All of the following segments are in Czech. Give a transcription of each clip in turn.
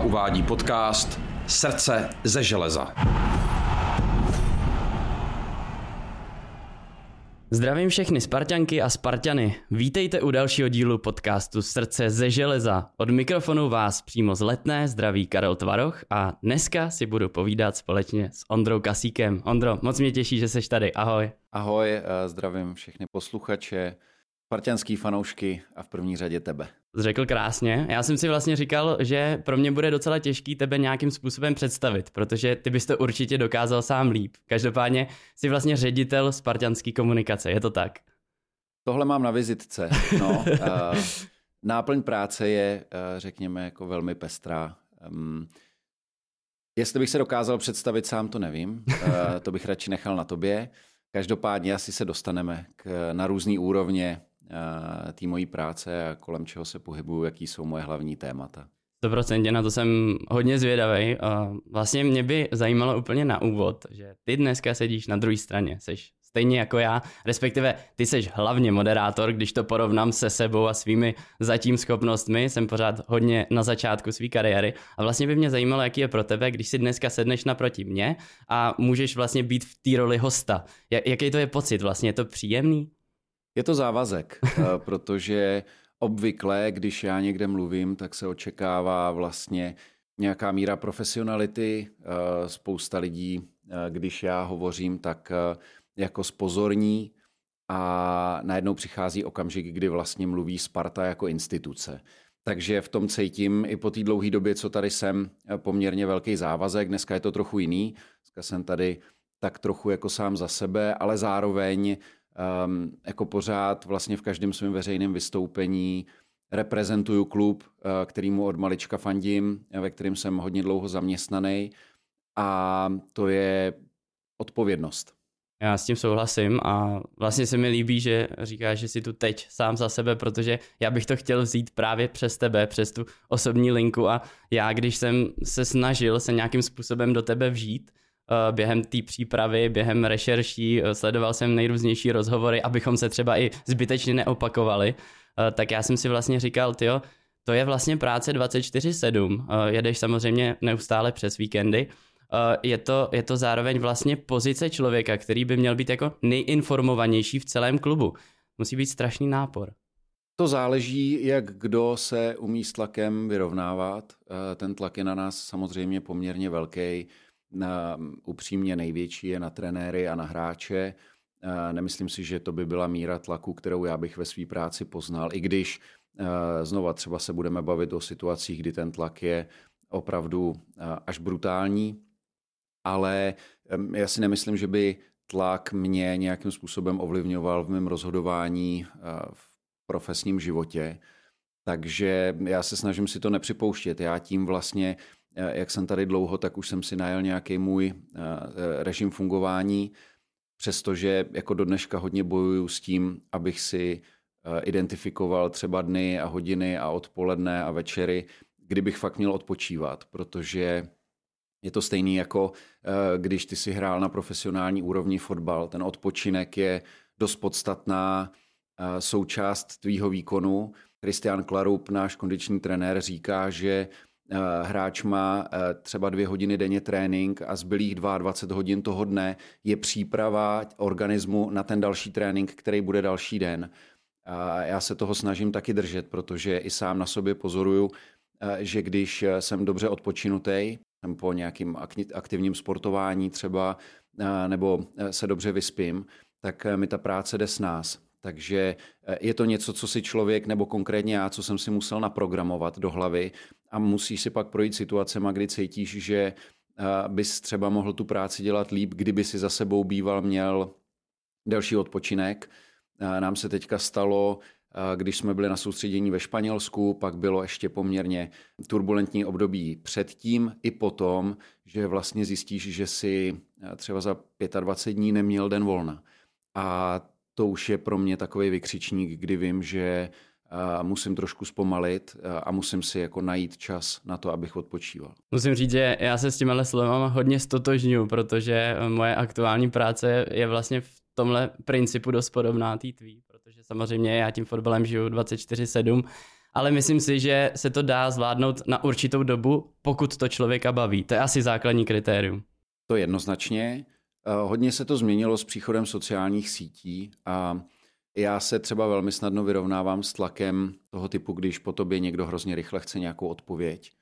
Uvádí podcast Srdce ze železa. Zdravím všechny Spartanky a Spartany. Vítejte u dalšího dílu podcastu Srdce ze železa. Od mikrofonu vás přímo z Letné zdraví Karel Tvaroch a dneska si budu povídat společně s Ondrou Kasíkem. Ondro, moc mě těší, že jsi tady. Ahoj. Ahoj, eh, zdravím všechny posluchače, spartanský fanoušky a v první řadě tebe. Řekl krásně. Já jsem si vlastně říkal, že pro mě bude docela těžký tebe nějakým způsobem představit, protože ty bys to určitě dokázal sám líp. Každopádně jsi vlastně ředitel spartanské komunikace, je to tak? Tohle mám na vizitce. No, uh, náplň práce je, uh, řekněme, jako velmi pestrá. Um, jestli bych se dokázal představit sám, to nevím. Uh, to bych radši nechal na tobě. Každopádně asi se dostaneme k, na různé úrovně Eh, té mojí práce a kolem čeho se pohybuju, jaký jsou moje hlavní témata. 100% na to jsem hodně zvědavý. Vlastně mě by zajímalo úplně na úvod, že ty dneska sedíš na druhé straně, jsi stejně jako já, respektive ty jsi hlavně moderátor, když to porovnám se sebou a svými zatím schopnostmi, jsem pořád hodně na začátku své kariéry a vlastně by mě zajímalo, jaký je pro tebe, když si dneska sedneš naproti mě a můžeš vlastně být v té roli hosta. Jaký to je pocit vlastně, je to příjemný? Je to závazek, eh, protože obvykle, když já někde mluvím, tak se očekává vlastně nějaká míra profesionality. Eh, spousta lidí, eh, když já hovořím, tak jako spozorní a najednou přichází okamžik, kdy vlastně mluví Sparta jako instituce. Takže v tom cítím i po té dlouhé době, co tady jsem, poměrně velký závazek. Dneska je to trochu jiný. Dneska jsem tady tak trochu jako sám za sebe, ale zároveň um, jako pořád vlastně v každém svém veřejném vystoupení reprezentuju klub, uh, kterýmu od malička fandím, ve kterém jsem hodně dlouho zaměstnaný a to je odpovědnost. Já s tím souhlasím a vlastně se mi líbí, že říkáš, že jsi tu teď sám za sebe, protože já bych to chtěl vzít právě přes tebe, přes tu osobní linku a já, když jsem se snažil se nějakým způsobem do tebe vžít, Eh, během té přípravy, během rešerší, eh, sledoval jsem nejrůznější rozhovory, abychom se třeba i zbytečně neopakovali, eh, tak já jsem si vlastně říkal, jo, to je vlastně práce 24-7, jedeš samozřejmě neustále přes víkendy, je to, je to zároveň vlastně pozice člověka, který by měl být jako nejinformovanější v celém klubu. Musí být strašný nápor. To záleží, jak kdo se umí s tlakem vyrovnávat. Ten tlak je na nás samozřejmě poměrně velký upřímně největší je na trenéry a na hráče. Nemyslím si, že to by byla míra tlaku, kterou já bych ve své práci poznal, i když znova třeba se budeme bavit o situacích, kdy ten tlak je opravdu až brutální, ale já si nemyslím, že by tlak mě nějakým způsobem ovlivňoval v mém rozhodování v profesním životě. Takže já se snažím si to nepřipouštět. Já tím vlastně jak jsem tady dlouho, tak už jsem si najel nějaký můj eh, režim fungování, přestože jako do dneška hodně bojuju s tím, abych si eh, identifikoval třeba dny a hodiny a odpoledne a večery, kdybych fakt měl odpočívat, protože je to stejný jako eh, když ty si hrál na profesionální úrovni fotbal. Ten odpočinek je dost podstatná součást tvýho výkonu. Christian Klarup, náš kondiční trenér, říká, že Eh, hráč má eh, třeba dvě hodiny denně trénink a zbylých 22 hodin toho dne je příprava organismu na ten další trénink, který bude další den. A já se toho snažím taky držet, protože i sám na sobě pozoruju, eh, že když jsem dobře odpočinutý, po nějakým aktivním sportování třeba, nebo se dobře vyspím, tak mi ta práce jde s nás. Takže je to něco, co si člověk, nebo konkrétně já, co jsem si musel naprogramovat do hlavy a musíš si pak projít situacema, kdy cítíš, že eh, bys třeba mohl tu práci dělat líp, kdyby si za sebou býval měl delší odpočinek. Eh, nám se teďka stalo, eh, když jsme byli na soustředění ve Španělsku, pak bylo ještě poměrně turbulentní období předtím i potom, že vlastně zjistíš, že si třeba za 25 dní neměl den volna. A to už je pro mě takový vykřičník, kdy vím, že musím trošku zpomalit a musím si jako najít čas na to, abych odpočíval. Musím říct, že já se s těma slovama hodně stotožňuji, protože moje aktuální práce je vlastně v tomhle principu dost podobná té tvý, protože samozřejmě já tím fotbalem žiju 24-7 ale myslím si, že se to dá zvládnout na určitou dobu, pokud to člověka baví. To je asi základní kritérium. To jednoznačně. Eh, hodně se to změnilo s příchodem sociálních sítí a já se třeba velmi snadno vyrovnávám s tlakem toho typu, když po tobě někdo hrozně rychle chce nějakou odpověď.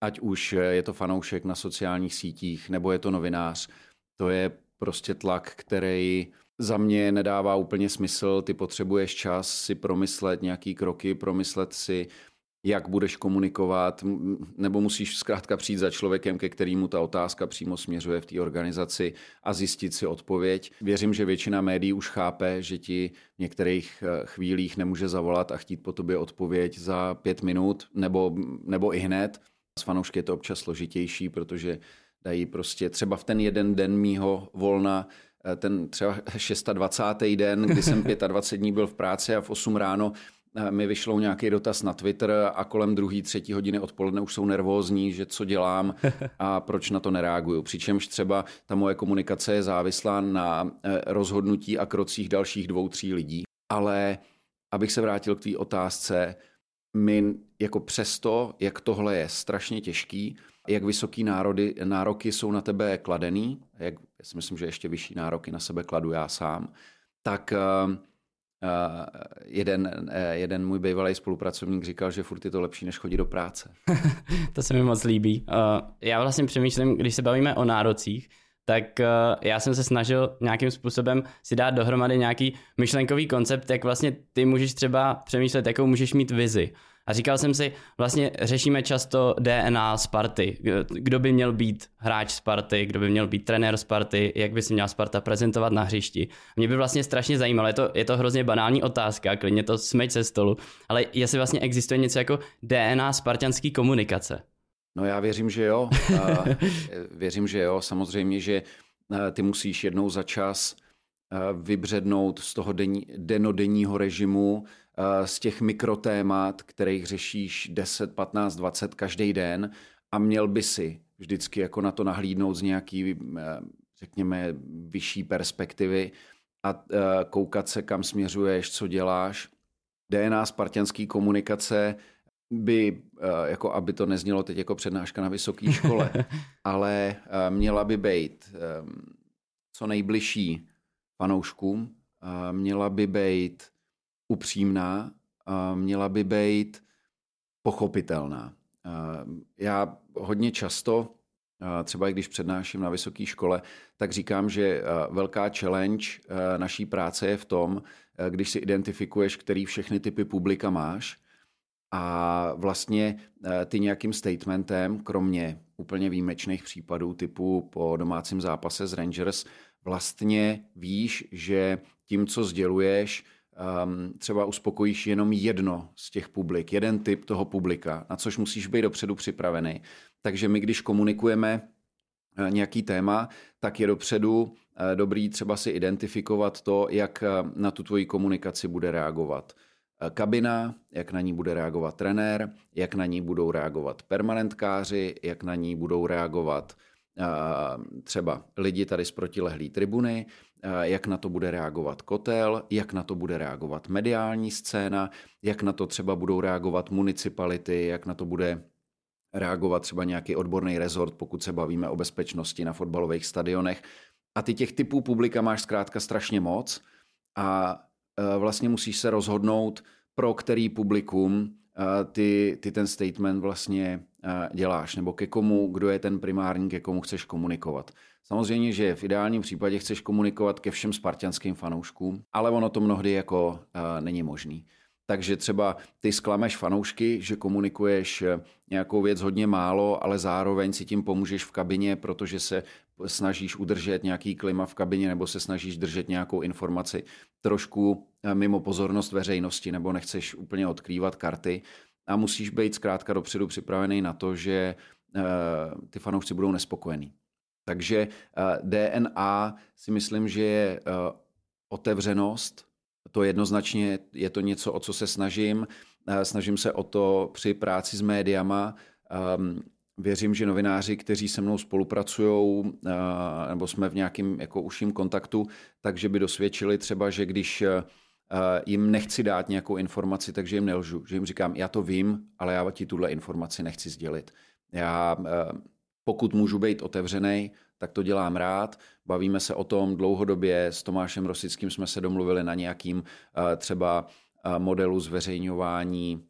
Ať už je to fanoušek na sociálních sítích, nebo je to novinář. To je prostě tlak, který za mě nedává úplně smysl. Ty potřebuješ čas si promyslet nějaký kroky, promyslet si, jak budeš komunikovat, nebo musíš zkrátka přijít za člověkem, ke kterému ta otázka přímo směřuje v té organizaci a zjistit si odpověď. Věřím, že většina médií už chápe, že ti v některých eh, chvílích nemůže zavolat a chtít po tobě odpověď za pět minut nebo, nebo i hned. S fanoušky je to občas složitější, protože dají prostě třeba v ten jeden den mýho volna eh, ten třeba 26. den, kdy jsem 25 dní byl v práci a v 8 ráno mi vyšlou nějaký dotaz na Twitter a kolem druhé, třetí hodiny odpoledne už jsou nervózní, že co dělám a proč na to nereaguju. Přičemž třeba ta moje komunikace je závislá na eh, rozhodnutí a krocích dalších dvou, tří lidí. Ale abych se vrátil k té otázce, my jako přesto, jak tohle je strašně těžký, jak vysoký národy, nároky jsou na tebe kladený, jak já si myslím, že ještě vyšší nároky na sebe kladu já sám, tak uh, jeden, uh, jeden můj bývalý spolupracovník říkal, že furt je to lepší, než chodit do práce. to se mi moc líbí. Uh, já vlastně přemýšlím, když se bavíme o nárocích, tak já jsem se snažil nějakým způsobem si dát dohromady nějaký myšlenkový koncept, jak vlastně ty můžeš třeba přemýšlet, jakou můžeš mít vizi. A říkal jsem si, vlastně řešíme často DNA Sparty. Kdo by měl být hráč Sparty, kdo by měl být trenér Sparty, jak by si měla Sparta prezentovat na hřišti. Mě by vlastně strašně zajímalo, je to, je to hrozně banální otázka, klidně to smeď se stolu, ale jestli vlastně existuje něco jako DNA spartianský komunikace. No já věřím, že jo. věřím, že jo. Samozřejmě, že ty musíš jednou za čas vybřednout z toho denní, denodenního režimu, z těch mikrotémat, kterých řešíš 10, 15, 20 každý den a měl by si vždycky jako na to nahlídnout z nějaký, řekněme, vyšší perspektivy a koukat se, kam směřuješ, co děláš. DNA spartianský komunikace by, jako aby to neznělo teď jako přednáška na vysoké škole, ale měla by být co nejbližší fanouškům, měla by být upřímná, měla by být pochopitelná. Já hodně často, třeba i když přednáším na vysoké škole, tak říkám, že velká challenge naší práce je v tom, když si identifikuješ, který všechny typy publika máš a vlastně ty nějakým statementem, kromě úplně výjimečných případů typu po domácím zápase s Rangers, vlastně víš, že tím, co sděluješ, um, třeba uspokojíš jenom jedno z těch publik, jeden typ toho publika, na což musíš být dopředu připravený. Takže my, když komunikujeme eh, nějaký téma, tak je dopředu eh, dobrý třeba si identifikovat to, jak eh, na tu tvoji komunikaci bude reagovat kabina, jak na ní bude reagovat trenér, jak na ní budou reagovat permanentkáři, jak na ní budou reagovat třeba lidi tady z protilehlý tribuny, jak na to bude reagovat kotel, jak na to bude reagovat mediální scéna, jak na to třeba budou reagovat municipality, jak na to bude reagovat třeba nějaký odborný rezort, pokud se bavíme o bezpečnosti na fotbalových stadionech. A ty těch typů publika máš zkrátka strašně moc a e, vlastně musíš se rozhodnout, pro který publikum ty, ty ten statement vlastně děláš, nebo ke komu, kdo je ten primární, ke komu chceš komunikovat. Samozřejmě, že v ideálním případě chceš komunikovat ke všem spartianským fanouškům, ale ono to mnohdy jako uh, není možný. Takže třeba ty sklameš fanoušky, že komunikuješ nějakou věc hodně málo, ale zároveň si tím pomůžeš v kabině, protože se snažíš udržet nějaký klima v kabině nebo se snažíš držet nějakou informaci trošku mimo pozornost veřejnosti nebo nechceš úplně odkrývat karty a musíš být zkrátka dopředu připravený na to, že ty fanoušci budou nespokojení. Takže DNA si myslím, že je otevřenost, to jednoznačně je to něco, o co se snažím. Snažím se o to při práci s médiama. Věřím, že novináři, kteří se mnou spolupracují, nebo jsme v nějakém jako užším kontaktu, takže by dosvědčili třeba, že když jim nechci dát nějakou informaci, takže jim nelžu. Že jim říkám, já to vím, ale já ti tuhle informaci nechci sdělit. Já, pokud můžu být otevřený, tak to dělám rád. Bavíme se o tom dlouhodobě. S Tomášem Rosickým jsme se domluvili na nějakým třeba modelu zveřejňování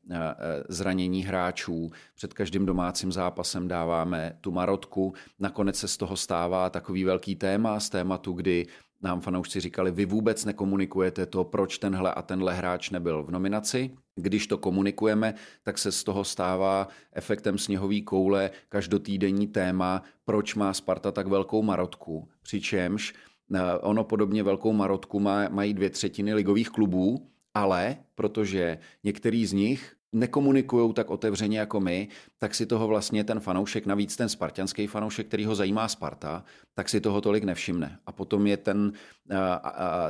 zranění hráčů. Před každým domácím zápasem dáváme tu marotku. Nakonec se z toho stává takový velký téma z tématu, kdy nám fanoušci říkali, vy vůbec nekomunikujete to, proč tenhle a tenhle hráč nebyl v nominaci. Když to komunikujeme, tak se z toho stává efektem sněhové koule každotýdenní téma, proč má Sparta tak velkou marotku. Přičemž eh, ono podobně velkou marotku má, mají dvě třetiny ligových klubů, ale protože některý z nich nekomunikují tak otevřeně jako my, tak si toho vlastně ten fanoušek, navíc ten spartianský fanoušek, který ho zajímá Sparta, tak si toho tolik nevšimne. A potom je ten,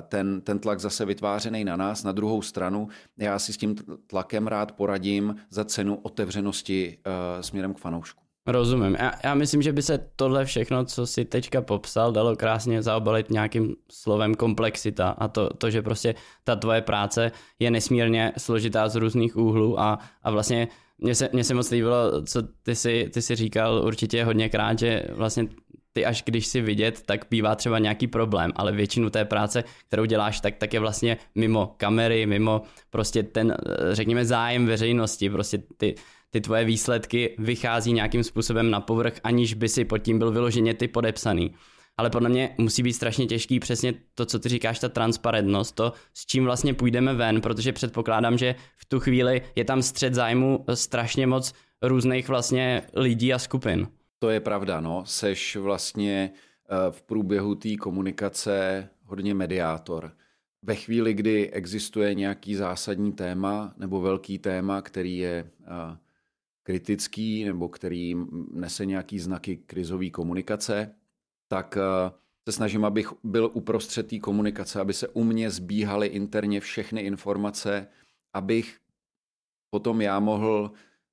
ten, ten tlak zase vytvářený na nás. Na druhou stranu, já si s tím tlakem rád poradím za cenu otevřenosti směrem k fanoušku. Rozumím. Já, já myslím, že by se tohle všechno, co si teďka popsal, dalo krásně zaobalit nějakým slovem komplexita a to, to že prostě ta tvoje práce je nesmírně složitá z různých úhlů a, a vlastně mně se, mně se moc líbilo, co ty si, ty si říkal určitě hodněkrát, že vlastně ty až když si vidět, tak bývá třeba nějaký problém, ale většinu té práce, kterou děláš, tak, tak je vlastně mimo kamery, mimo prostě ten, řekněme, zájem veřejnosti, prostě ty, ty tvoje výsledky vychází nějakým způsobem na povrch, aniž by si pod tím byl vyloženě ty podepsaný. Ale podle mě musí být strašně těžký přesně to, co ty říkáš, ta transparentnost, to, s čím vlastně půjdeme ven, protože předpokládám, že v tu chvíli je tam střed zájmu strašně moc různých vlastně lidí a skupin. To je pravda, no. Seš vlastně eh, v průběhu té komunikace hodně mediátor. Ve chvíli, kdy existuje nějaký zásadní téma nebo velký téma, který je eh, kritický nebo který nese nějaký znaky krizové komunikace, tak eh, se snažím, abych byl uprostřed té komunikace, aby se u mě zbíhaly interně všechny informace, abych potom já mohl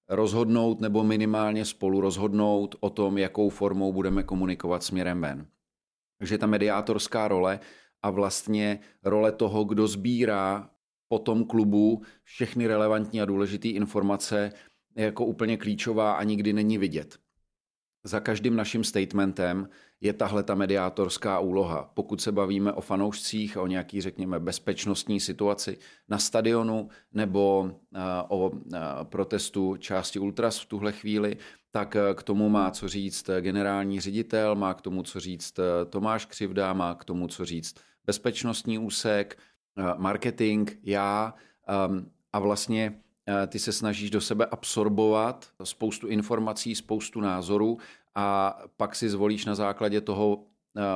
rozhodnout nebo minimálně spolu rozhodnout o tom, jakou formou budeme komunikovat směrem ven. Takže ta mediátorská role a vlastně role toho, kdo sbírá po tom klubu všechny relevantní a důležité informace, jako úplně klíčová a nikdy není vidět. Za každým naším statementem je tahle ta mediátorská úloha. Pokud se bavíme o fanoušcích o nějaký, řekněme, bezpečnostní situaci na stadionu nebo o protestu části Ultras v tuhle chvíli, tak k tomu má co říct generální ředitel, má k tomu co říct Tomáš Křivda, má k tomu co říct bezpečnostní úsek, marketing, já a vlastně ty se snažíš do sebe absorbovat spoustu informací, spoustu názorů a pak si zvolíš na základě toho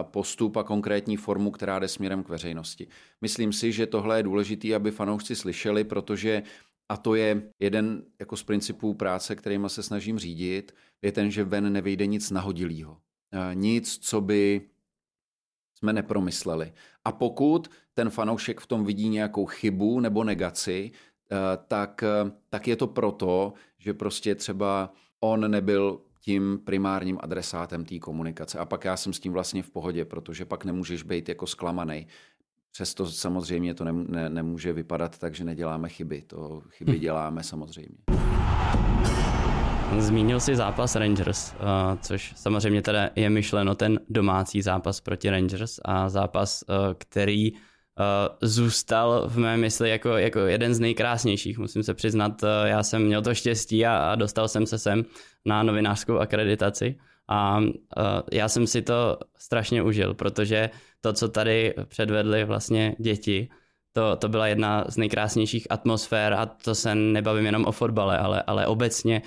postup a konkrétní formu, která jde směrem k veřejnosti. Myslím si, že tohle je důležité, aby fanoušci slyšeli, protože a to je jeden jako z principů práce, kterýma se snažím řídit, je ten, že ven nevyjde nic nahodilého. Nic, co by jsme nepromysleli. A pokud ten fanoušek v tom vidí nějakou chybu nebo negaci, Eh, tak, eh, tak je to proto, že prostě třeba on nebyl tím primárním adresátem té komunikace. A pak já jsem s tím vlastně v pohodě, protože pak nemůžeš být jako zklamaný. Přesto samozřejmě to ne, ne, nemůže vypadat tak, že neděláme chyby. To chyby hm. děláme samozřejmě. Zmínil si zápas Rangers, uh, což samozřejmě teda je myšleno ten domácí zápas proti Rangers a zápas, který zůstal v mé mysli jako, jako jeden z nejkrásnějších, musím se přiznat. Uh, já jsem měl to štěstí a, a dostal jsem se sem na novinářskou akreditaci a uh, já jsem si to strašně užil, protože to, co tady předvedli vlastně děti, to, to byla jedna z nejkrásnějších atmosfér a to se nebavím jenom o fotbale, ale, ale obecně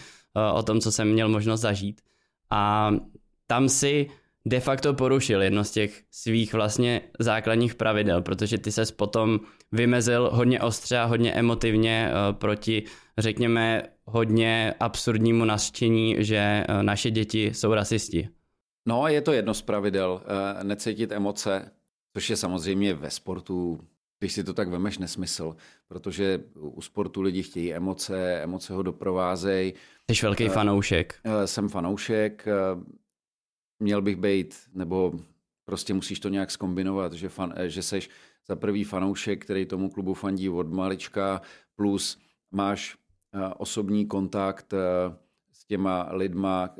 o tom, co jsem měl možnost zažít. A tam si de facto porušil jedno z těch svých vlastně základních pravidel, protože ty ses potom vymezil hodně ostře a hodně emotivně eh, proti, řekněme, hodně absurdnímu nasčení, že eh, naše děti jsou rasisti. No, je to jedno z pravidel, eh, necítit emoce, což je samozřejmě ve sportu, když si to tak vemeš, nesmysl, protože u sportu lidi chtějí emoce, emoce ho doprovázejí. Jsi velký fanoušek. Jsem fanoušek, měl bych být, nebo prostě musíš to nějak skombinovat, že, fan, že seš za prvý fanoušek, který tomu klubu fandí od malička, plus máš osobní kontakt s těma lidma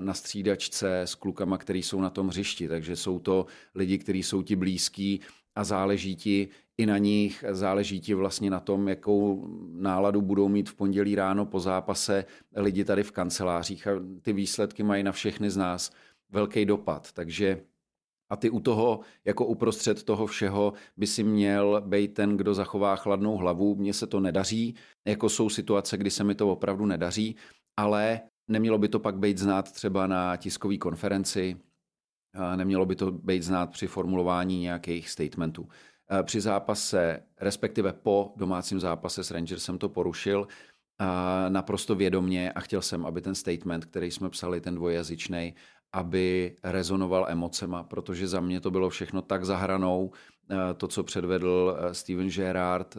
na střídačce, s klukama, který jsou na tom hřišti. Takže jsou to lidi, kteří jsou ti blízký a záleží ti i na nich, záleží ti vlastně na tom, jakou náladu budou mít v pondělí ráno po zápase lidi tady v kancelářích a ty výsledky mají na všechny z nás velký dopad. Takže a ty u toho, jako uprostřed toho všeho, by si měl být ten, kdo zachová chladnou hlavu. Mně se to nedaří, jako jsou situace, kdy se mi to opravdu nedaří, ale nemělo by to pak být znát třeba na tiskové konferenci, nemělo by to být znát při formulování nějakých statementů. Při zápase, respektive po domácím zápase s Rangers jsem to porušil naprosto vědomně a chtěl jsem, aby ten statement, který jsme psali, ten dvojazyčný, aby rezonoval emocema, protože za mě to bylo všechno tak zahranou, to, co předvedl Steven Gerrard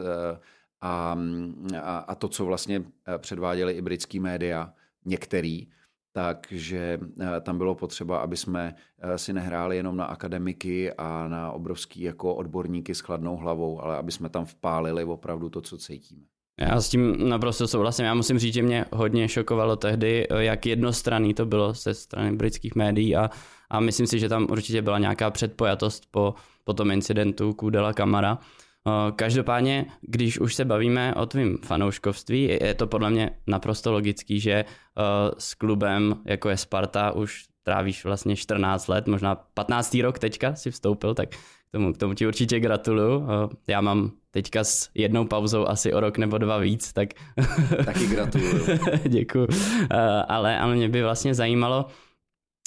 a, a, a to, co vlastně předváděli i britský média, některý, takže eh, tam bylo potřeba, aby jsme eh, si nehráli jenom na akademiky a na obrovský jako odborníky s chladnou hlavou, ale aby jsme tam vpálili opravdu to, co cítíme. Já s tím naprosto souhlasím. Já musím říct, že mě hodně šokovalo tehdy, eh, jak jednostranný to bylo ze strany britských médií a, a myslím si, že tam určitě byla nějaká předpojatost po, po tom incidentu Kudela Kamara. Každopádně, když už se bavíme o tvým fanouškovství, je to podle mě naprosto logický, že s klubem, jako je Sparta, už trávíš vlastně 14 let, možná 15. rok teďka si vstoupil, tak tomu, k tomu ti určitě gratuluju. Já mám teďka s jednou pauzou asi o rok nebo dva víc, tak... Taky gratuluju. Děkuju. Ale, ale mě by vlastně zajímalo,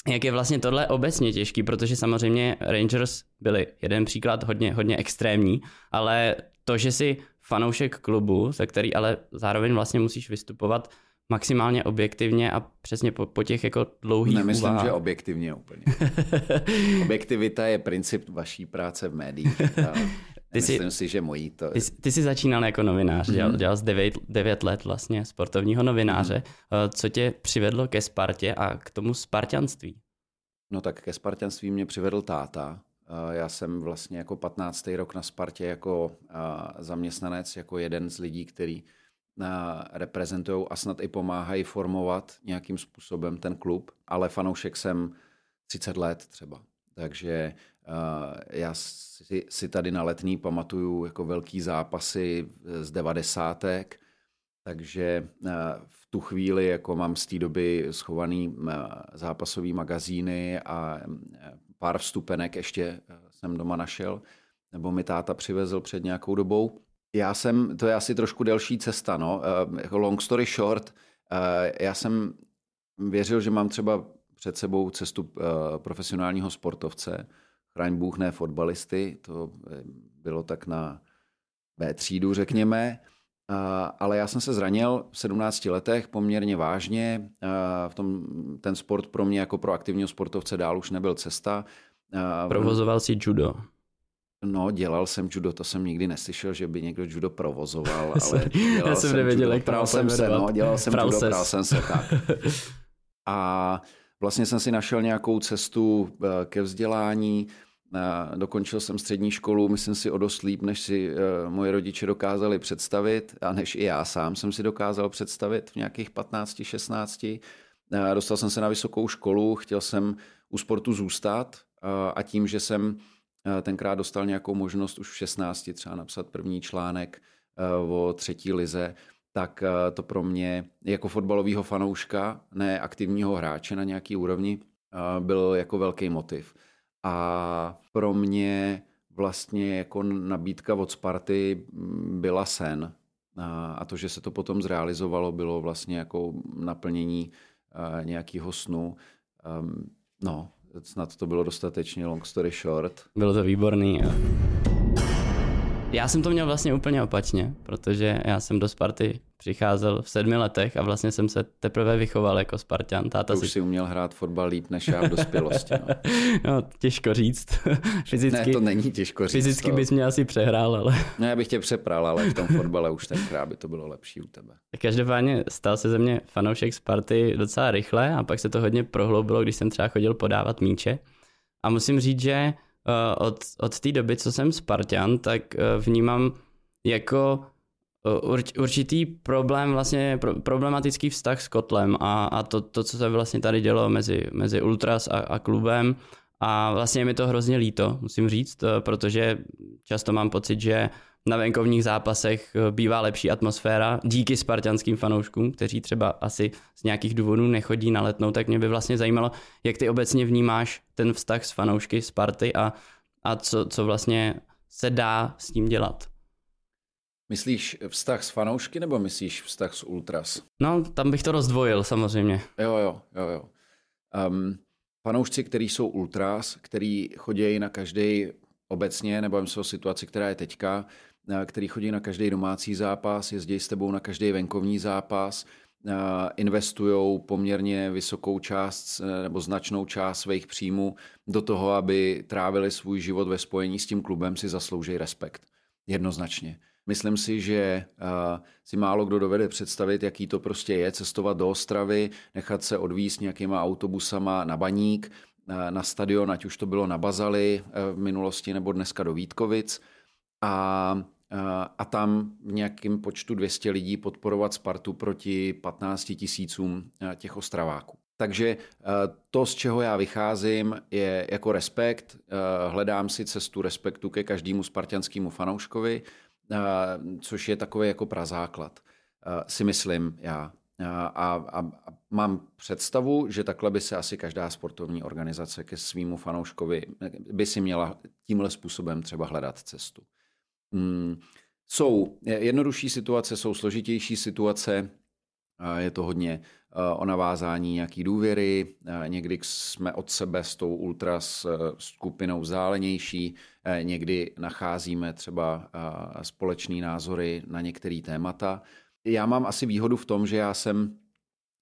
jak je vlastně tohle obecně těžký, protože samozřejmě Rangers byli jeden příklad hodně, hodně extrémní, ale to, že si fanoušek klubu, se který ale zároveň vlastně musíš vystupovat maximálně objektivně a přesně po, po těch jako dlouhých Nemyslím, uvách. že objektivně úplně. Objektivita je princip vaší práce v médiích. Ty Myslím si, že mojí to... Ty, ty jsi začínal jako novinář, mm-hmm. dělal, dělal jsi 9, 9 let vlastně sportovního novináře. Mm-hmm. Co tě přivedlo ke Spartě a k tomu spartianství? No tak ke spartianství mě přivedl táta. Já jsem vlastně jako 15. rok na Spartě jako zaměstnanec, jako jeden z lidí, který reprezentují a snad i pomáhají formovat nějakým způsobem ten klub, ale fanoušek jsem 30 let třeba. Takže já si, si tady na letný pamatuju jako velký zápasy z devadesátek, takže v tu chvíli jako mám z té doby schovaný zápasový magazíny a pár vstupenek ještě jsem doma našel, nebo mi táta přivezl před nějakou dobou. Já jsem, to je asi trošku delší cesta, no, jako long story short, já jsem věřil, že mám třeba před sebou cestu profesionálního sportovce, chraň Bůh ne fotbalisty, to eh, bylo tak na B třídu, řekněme. Ale já jsem se zranil v 17 letech poměrně vážně. V tom, ten sport pro mě jako pro aktivního sportovce dál už nebyl cesta. Provozoval si judo? No, dělal jsem judo, to jsem nikdy neslyšel, že by někdo judo provozoval, ale dělal Já jsem nevěděl, jak to jsem se, no, dělal jsem judo, pral jsem se, tak. A vlastně jsem si našel nějakou cestu eh, ke vzdělání, Dokončil jsem střední školu, myslím si o dost líp, než si eh, moje rodiče dokázali představit a než i já sám jsem si dokázal představit v nějakých 15, 16. Dostal jsem se na vysokou školu, chtěl jsem u sportu zůstat a tím, že jsem eh, tenkrát dostal nějakou možnost už v 16 třeba napsat první článek eh, o třetí lize, tak to pro mě jako fotbalového fanouška, ne aktivního hráče na nějaký úrovni, byl jako velký motiv. A pro mě vlastně jako nabídka od Sparty byla sen. A to, že se to potom zrealizovalo, bylo vlastně jako naplnění nějakého snu. No, snad to bylo dostatečně long story short. Bylo to výborný. Jo. Já jsem to měl vlastně úplně opačně, protože já jsem do Sparty přicházel v sedmi letech a vlastně jsem se teprve vychoval jako Spartan. Táta to už si... si uměl hrát fotbal líp než já v dospělosti. No, no těžko říct. fyzicky, ne, to není těžko říct. Fyzicky to... bys mě asi přehrál, ale... No, já bych tě přepral, ale v tom fotbale už tenkrát by to bylo lepší u tebe. Každopádně stal se ze mě fanoušek Sparty docela rychle a pak se to hodně prohloubilo, když jsem třeba chodil podávat míče. A musím říct, že od, od té doby, co jsem Spartan, tak vnímám jako urč, určitý problém, vlastně pro, problematický vztah s Kotlem a, a to, to, co se vlastně tady dělo mezi, mezi Ultras a, a klubem. A vlastně je mi to hrozně líto, musím říct, protože často mám pocit, že na venkovních zápasech bývá lepší atmosféra díky spartanským fanouškům, kteří třeba asi z nějakých důvodů nechodí na letnou, tak mě by vlastně zajímalo, jak ty obecně vnímáš ten vztah s fanoušky Sparty a, a co, co vlastně se dá s tím dělat. Myslíš vztah s fanoušky nebo myslíš vztah s ultras? No, tam bych to rozdvojil samozřejmě. Jo, jo, jo, jo. Um, fanoušci, kteří jsou ultras, který chodí na každý obecně, nebo se o situaci, která je teďka, eh, který chodí na každý domácí zápas, jezdí s tebou na každý venkovní zápas, eh, investují poměrně vysokou část eh, nebo značnou část svých příjmů do toho, aby trávili svůj život ve spojení s tím klubem, si zaslouží respekt. Jednoznačně. Myslím si, že si málo kdo dovede představit, jaký to prostě je cestovat do Ostravy, nechat se odvíst nějakýma autobusama na baník, na stadion, ať už to bylo na Bazali v minulosti nebo dneska do Vítkovic a, a tam v nějakém počtu 200 lidí podporovat Spartu proti 15 tisícům těch Ostraváků. Takže to, z čeho já vycházím, je jako respekt. Hledám si cestu respektu ke každému spartianskému fanouškovi což je takový jako prazáklad, si myslím já. A, a, a mám představu, že takhle by se asi každá sportovní organizace ke svýmu fanouškovi by si měla tímhle způsobem třeba hledat cestu. Hmm. Jsou jednodušší situace, jsou složitější situace, je to hodně o navázání nějaký důvěry, někdy jsme od sebe s tou ultras skupinou vzdálenější, někdy nacházíme třeba společné názory na některé témata. Já mám asi výhodu v tom, že já jsem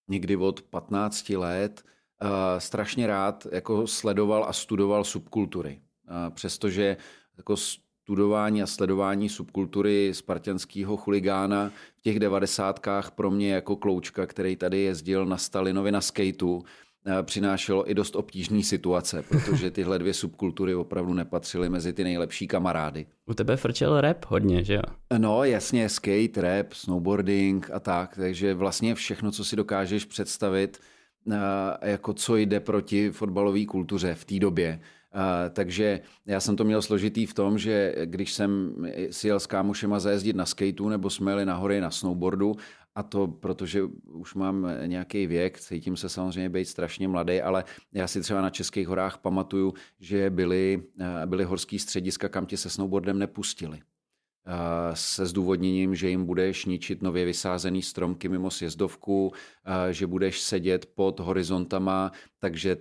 někdy od 15 let strašně rád jako sledoval a studoval subkultury. Přestože jako studování a sledování subkultury spartianského chuligána v těch devadesátkách pro mě jako kloučka, který tady jezdil na Stalinovi na skateu, eh, přinášelo i dost obtížné situace, protože tyhle dvě subkultury opravdu nepatřily mezi ty nejlepší kamarády. U tebe frčel rap hodně, že jo? No jasně, skate, rap, snowboarding a tak, takže vlastně všechno, co si dokážeš představit, eh, jako co jde proti fotbalové kultuře v té době, takže já jsem to měl složitý v tom, že když jsem si jel s kámošema zajezdit na skateu nebo jsme jeli na hory na snowboardu, a to protože už mám nějaký věk, cítím se samozřejmě být strašně mladý, ale já si třeba na Českých horách pamatuju, že byly, byly horský střediska, kam tě se snowboardem nepustili. Se zdůvodněním, že jim budeš ničit nově vysázený stromky mimo sjezdovku, že budeš sedět pod horizontama, takže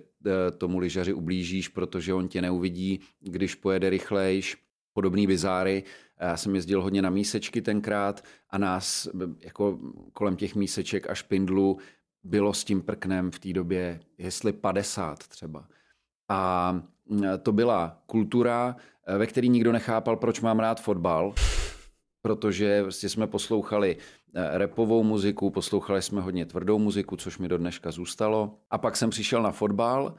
tomu lyžaři ublížíš, protože on tě neuvidí, když pojede rychlejš. Podobný bizáry. Já jsem jezdil hodně na mísečky tenkrát a nás jako kolem těch míseček a špindlu bylo s tím prknem v té době, jestli 50 třeba. A to byla kultura, Eh, ve který nikdo nechápal, proč mám rád fotbal, protože vlastně jsme poslouchali eh, repovou muziku, poslouchali jsme hodně tvrdou muziku, což mi do dneška zůstalo. A pak jsem přišel na fotbal,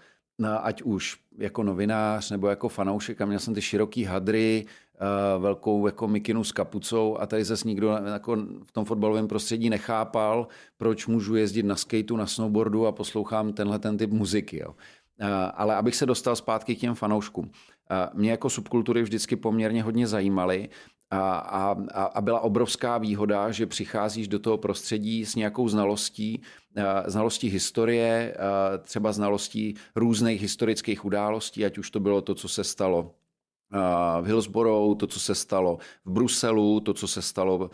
ať už jako novinář nebo jako fanoušek a měl jsem ty široký hadry, eh, velkou jako mikinu s kapucou a tady zase nikdo jako v tom fotbalovém prostředí nechápal, proč můžu jezdit na skateu, na snowboardu a poslouchám tenhle ten typ muziky. Jo. Ale abych se dostal zpátky k těm fanouškům mě jako subkultury vždycky poměrně hodně zajímaly a, a, a byla obrovská výhoda, že přicházíš do toho prostředí s nějakou znalostí, znalostí historie, třeba znalostí různých historických událostí, ať už to bylo to, co se stalo v Hillsborough, to, co se stalo v Bruselu, to, co se stalo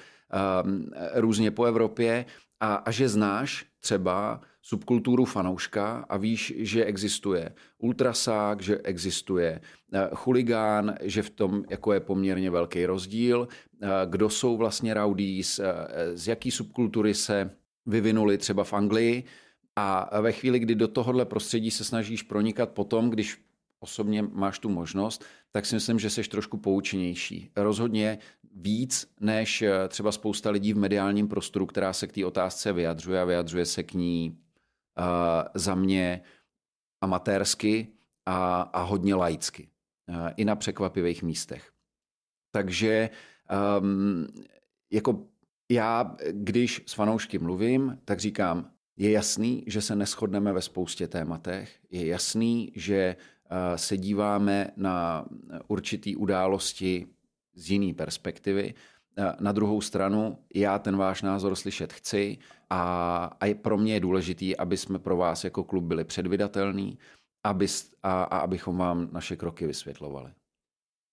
různě po Evropě. A, a že znáš třeba subkulturu fanouška a víš, že existuje ultrasák, že existuje eh, chuligán, že v tom jako je poměrně velký rozdíl, eh, kdo jsou vlastně rowdies, eh, z jaký subkultury se vyvinuli třeba v Anglii a ve chvíli, kdy do tohohle prostředí se snažíš pronikat potom, když osobně máš tu možnost, tak si myslím, že jsi trošku poučenější. Rozhodně víc než třeba spousta lidí v mediálním prostoru, která se k té otázce vyjadřuje a vyjadřuje se k ní za mě amatérsky a, a hodně laicky. i na překvapivých místech. Takže um, jako já, když s fanoušky mluvím, tak říkám, je jasný, že se neschodneme ve spoustě tématech, je jasný, že uh, se díváme na určitý události z jiné perspektivy. Na druhou stranu, já ten váš názor slyšet chci a, a pro mě je důležitý, aby jsme pro vás jako klub byli předvydatelní aby, a, a abychom vám naše kroky vysvětlovali.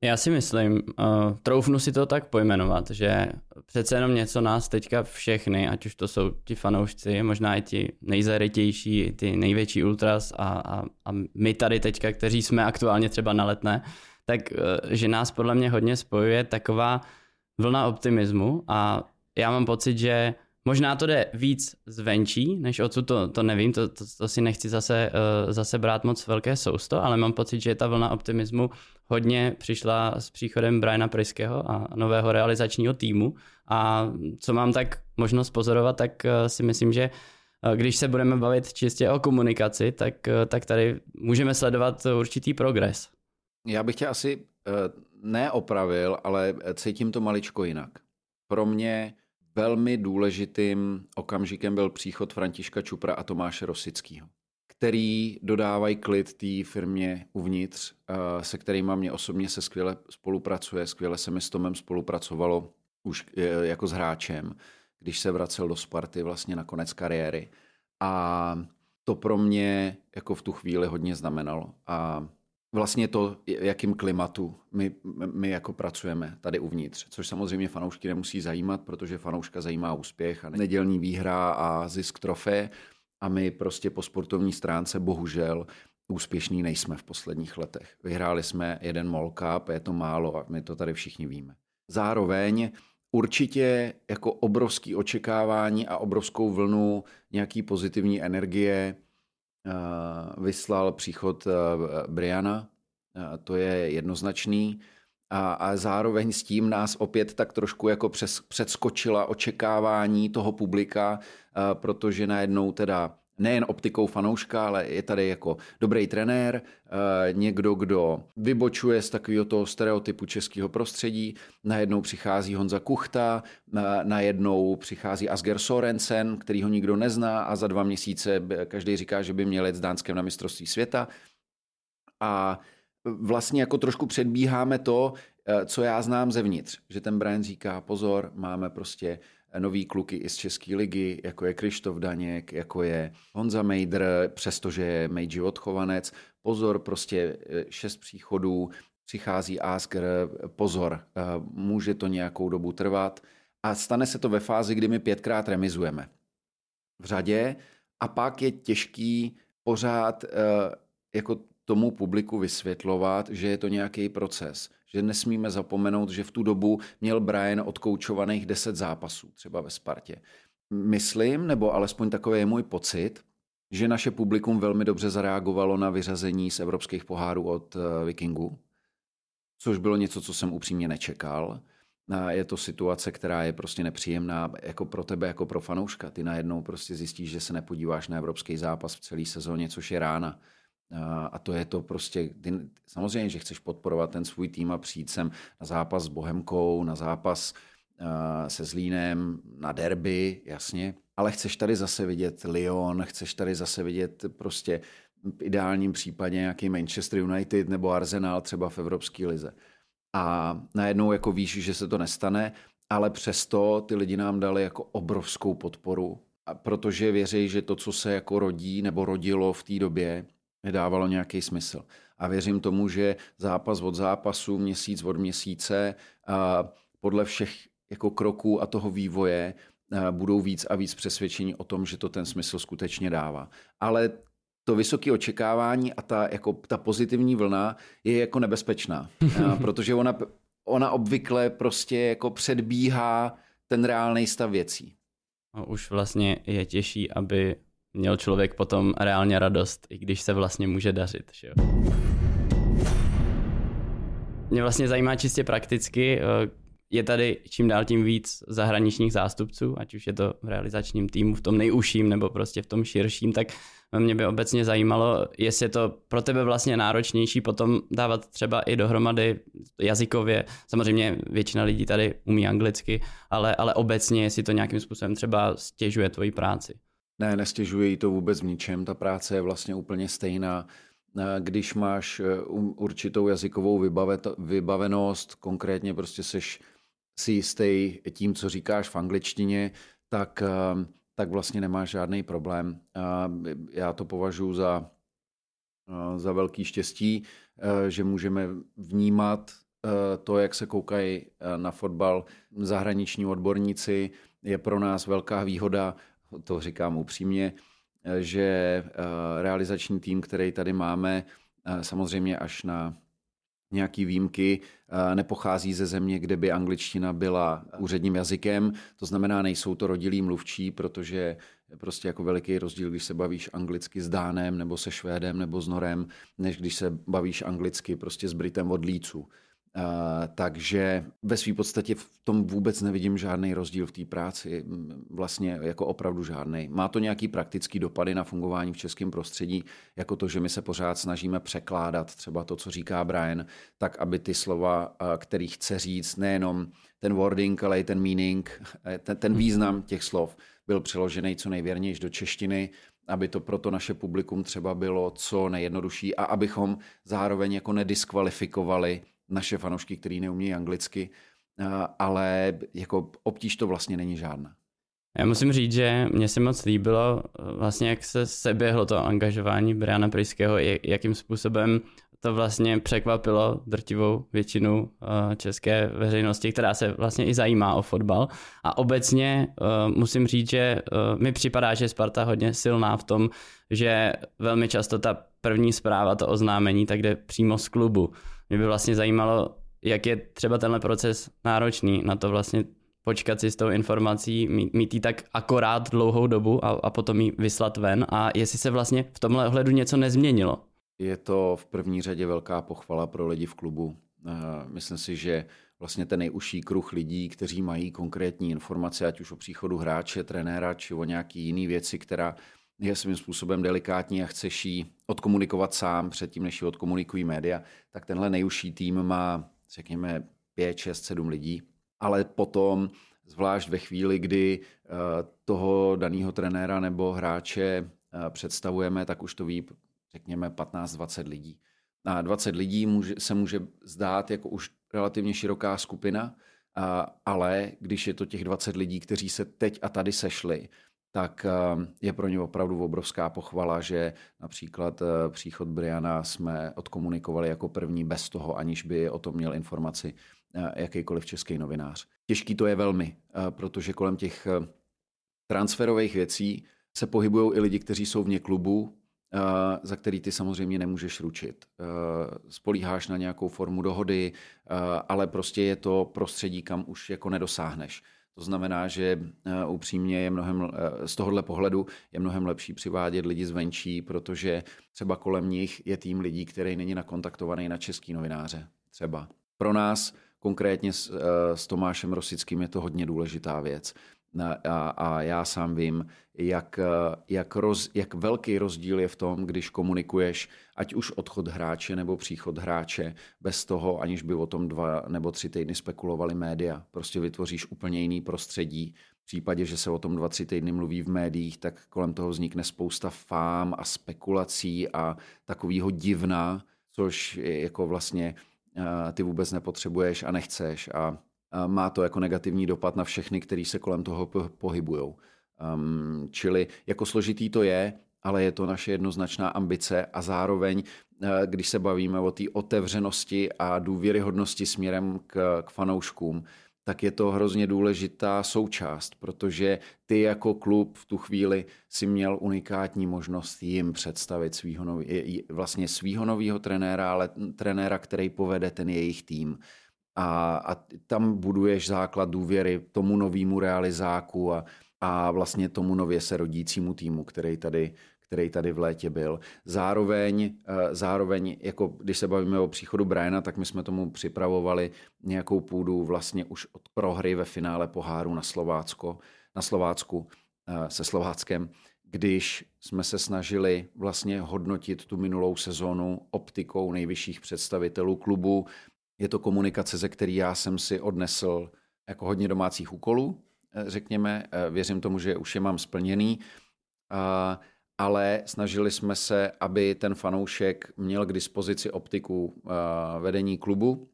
Já si myslím, uh, troufnu si to tak pojmenovat, že přece jenom něco nás teďka všechny, ať už to jsou ti fanoušci, možná i ti nejzarytější, ty největší ultras a, a, a my tady teďka, kteří jsme aktuálně třeba na letné, tak uh, že nás podle mě hodně spojuje taková vlna optimismu a já mám pocit, že Možná to jde víc zvenčí, než odsud, to, to nevím, to, to, to si nechci zase, uh, zase brát moc velké sousto, ale mám pocit, že ta vlna optimismu hodně přišla s příchodem Briana Pryského a nového realizačního týmu a co mám tak možnost pozorovat, tak uh, si myslím, že uh, když se budeme bavit čistě o komunikaci, tak, uh, tak tady můžeme sledovat určitý progres. Já bych tě asi uh, neopravil, ale cítím to maličko jinak. Pro mě velmi důležitým okamžikem byl příchod Františka Čupra a Tomáše Rosického, který dodávají klid té firmě uvnitř, eh, se kterými mě osobně se skvěle spolupracuje. Skvěle se mi s Tomem spolupracovalo už eh, jako s hráčem, když se vracel do Sparty vlastně na konec kariéry. A to pro mě jako v tu chvíli hodně znamenalo. A vlastně to, jakým klimatu my, my jako pracujeme tady uvnitř. Což samozřejmě fanoušky nemusí zajímat, protože fanouška zajímá úspěch a nedělní výhra a zisk trofé. A my prostě po sportovní stránce bohužel úspěšní nejsme v posledních letech. Vyhráli jsme jeden Mall Cup, je to málo a my to tady všichni víme. Zároveň určitě jako obrovský očekávání a obrovskou vlnu nějaký pozitivní energie vyslal příchod eh, Briana, eh, to je jednoznačný. A, a zároveň s tím nás opět tak trošku jako přes, předskočila očekávání toho publika, protože najednou teda nejen optikou fanouška, ale je tady jako dobrý trenér, eh, někdo, kdo vybočuje z takového toho stereotypu českého prostředí. Najednou přichází Honza Kuchta, najednou přichází Asger Sorensen, který ho nikdo nezná a za dva měsíce každý říká, že by měl jet s Dánskem na mistrovství světa. A vlastně jako trošku předbíháme to, eh, co já znám zevnitř, že ten Brian říká, pozor, máme prostě noví kluky i z České ligy, jako je Krištof Daněk, jako je Honza Mejdr, přestože je Mejdži odchovanec. Pozor, prostě eh, šest příchodů, přichází Asker, pozor, eh, může to nějakou dobu trvat. A stane se to ve fázi, kdy my pětkrát remizujeme v řadě a pak je těžký pořád eh, jako tomu publiku vysvětlovat, že je to nějaký proces, že nesmíme zapomenout, že v tu dobu měl Brian odkoučovaných 10 zápasů, třeba ve Spartě. Myslím, nebo alespoň takový je můj pocit, že naše publikum velmi dobře zareagovalo na vyřazení z evropských pohárů od eh, Vikingů, což bylo něco, co jsem upřímně nečekal. Je to situace, která je prostě nepříjemná jako pro tebe, jako pro fanouška. Ty najednou prostě zjistíš, že se nepodíváš na evropský zápas v celé sezóně, což je rána. A to je to prostě, ty, samozřejmě, že chceš podporovat ten svůj tým a přijít sem na zápas s Bohemkou, na zápas se Zlínem, na derby, jasně, ale chceš tady zase vidět Lyon, chceš tady zase vidět prostě v ideálním případě nějaký Manchester United nebo Arsenal třeba v Evropské lize. A najednou jako víš, že se to nestane, ale přesto ty lidi nám dali jako obrovskou podporu, protože věří, že to, co se jako rodí nebo rodilo v té době, nedávalo nějaký smysl. A věřím tomu, že zápas od zápasu, měsíc od měsíce, a podle všech jako kroků a toho vývoje budou víc a víc přesvědčení o tom, že to ten smysl skutečně dává. Ale to vysoké očekávání a ta, jako, ta pozitivní vlna je jako nebezpečná, protože ona, ona obvykle prostě jako předbíhá ten reálný stav věcí. A už vlastně je těžší, aby měl člověk potom reálně radost, i když se vlastně může dařit. Že jo? Mě vlastně zajímá čistě prakticky, eh, je tady čím dál tím víc zahraničních zástupců, ať už je to v realizačním týmu, v tom nejužším nebo prostě v tom širším, tak mě by obecně zajímalo, jestli je to pro tebe vlastně náročnější potom dávat třeba i dohromady jazykově. Samozřejmě většina lidí tady umí anglicky, ale, ale obecně, jestli to nějakým způsobem třeba stěžuje tvoji práci. Ne, nestěžuje jí to vůbec v ničem. Ta práce je vlastně úplně stejná. Když máš eh, určitou jazykovou vybavenost, konkrétně prostě seš si jistý tím, co říkáš v angličtině, tak, eh, tak vlastně nemáš žádný problém. Já to považuji za, eh, za velký štěstí, že můžeme vnímat to, jak se koukají na fotbal zahraniční odborníci, je pro nás velká výhoda, to říkám upřímně, že eh, realizační tým, který tady máme, eh, samozřejmě až na nějaký výjimky, eh, nepochází ze země, kde by angličtina byla úředním jazykem. To znamená, nejsou to rodilí mluvčí, protože prostě jako veliký rozdíl, když se bavíš anglicky s Dánem, nebo se Švédem, nebo s Norem, než když se bavíš anglicky prostě s Britem od Lícu. Uh, takže ve své podstatě v tom vůbec nevidím žádný rozdíl v té práci, vlastně jako opravdu žádný. Má to nějaký praktický dopady na fungování v českém prostředí, jako to, že my se pořád snažíme překládat třeba to, co říká Brian, tak aby ty slova, uh, který chce říct, nejenom ten wording, ale i ten meaning, eh, ten, ten význam těch slov byl přeložený co nejvěrnější do češtiny, aby to pro to naše publikum třeba bylo co nejjednodušší a abychom zároveň jako nediskvalifikovali naše fanoušky, který neumějí anglicky, ale jako obtíž to vlastně není žádná. Já musím říct, že mě se moc líbilo vlastně, jak se seběhlo to angažování Briana Pryského, jakým způsobem to vlastně překvapilo drtivou většinu české veřejnosti, která se vlastně i zajímá o fotbal. A obecně musím říct, že mi připadá, že Sparta hodně silná v tom, že velmi často ta první zpráva, to oznámení, tak jde přímo z klubu. Mě by vlastně zajímalo, jak je třeba tenhle proces náročný na to vlastně počkat si s tou informací, mít, mít ji tak akorát dlouhou dobu a, a potom ji vyslat ven a jestli se vlastně v tomhle ohledu něco nezměnilo. Je to v první řadě velká pochvala pro lidi v klubu. Eh, myslím si, že vlastně ten nejužší kruh lidí, kteří mají konkrétní informace, ať už o příchodu hráče, trenéra, či o nějaký jiný věci, která je svým způsobem delikátní a chceš ji odkomunikovat sám předtím, než ji odkomunikují média, tak tenhle nejužší tým má, řekněme, 5, 6, 7 lidí. Ale potom, zvlášť ve chvíli, kdy eh, toho daného trenéra nebo hráče eh, představujeme, tak už to ví, řekněme, 15-20 lidí. A 20 lidí se může zdát jako už relativně široká skupina, ale když je to těch 20 lidí, kteří se teď a tady sešli, tak eh, je pro ně opravdu obrovská pochvala, že například eh, příchod Briana jsme odkomunikovali jako první bez toho, aniž by o tom měl informaci eh, jakýkoliv český novinář. Těžký to je velmi, protože kolem těch transferových věcí se pohybují i lidi, kteří jsou vně klubu, za který ty samozřejmě nemůžeš ručit. Spolíháš na nějakou formu dohody, ale prostě je to prostředí, kam už jako nedosáhneš. To znamená, že eh, upřímně je mnohem, eh, z tohohle pohledu je mnohem lepší přivádět lidi zvenčí, protože třeba kolem nich je tým lidí, který není nakontaktovaný na český novináře. Třeba. Pro nás konkrétně s, eh, s Tomášem Rosickým je to hodně důležitá věc a, a já sám vím, jak, jak, roz, jak velký rozdíl je v tom, když komunikuješ ať už odchod hráče nebo příchod hráče bez toho, aniž by o tom dva nebo tři týdny spekulovali média. Prostě vytvoříš úplně jiný prostředí. V případě, že se o tom dva, tři týdny mluví v médiích, tak kolem toho vznikne spousta fám a spekulací a takového divna, což jako vlastně ty vůbec nepotřebuješ a nechceš. A má to jako negativní dopad na všechny, kteří se kolem toho pohybují. Um, čili jako složitý to je, ale je to naše jednoznačná ambice a zároveň, eh, když se bavíme o té otevřenosti a důvěryhodnosti směrem k, k fanouškům, tak je to hrozně důležitá součást, protože ty jako klub v tu chvíli si měl unikátní možnost jim představit svýho nový, vlastně svýho nového trenéra, ale trenéra, který povede ten jejich tým a, a tam buduješ základ důvěry tomu novému realizáku a, a vlastně tomu nově se rodícímu týmu, který tady, který tady v létě byl. Zároveň, zároveň jako když se bavíme o příchodu Briana, tak my jsme tomu připravovali nějakou půdu vlastně už od prohry ve finále poháru na Slovácko, na Slovácku se Slováckem, když jsme se snažili vlastně hodnotit tu minulou sezonu optikou nejvyšších představitelů klubu. Je to komunikace, ze který já jsem si odnesl jako hodně domácích úkolů, eh, řekněme. Eh, věřím tomu, že už je mám splněný, ale snažili jsme se, aby ten fanoušek měl k dispozici optiku eh, vedení klubu,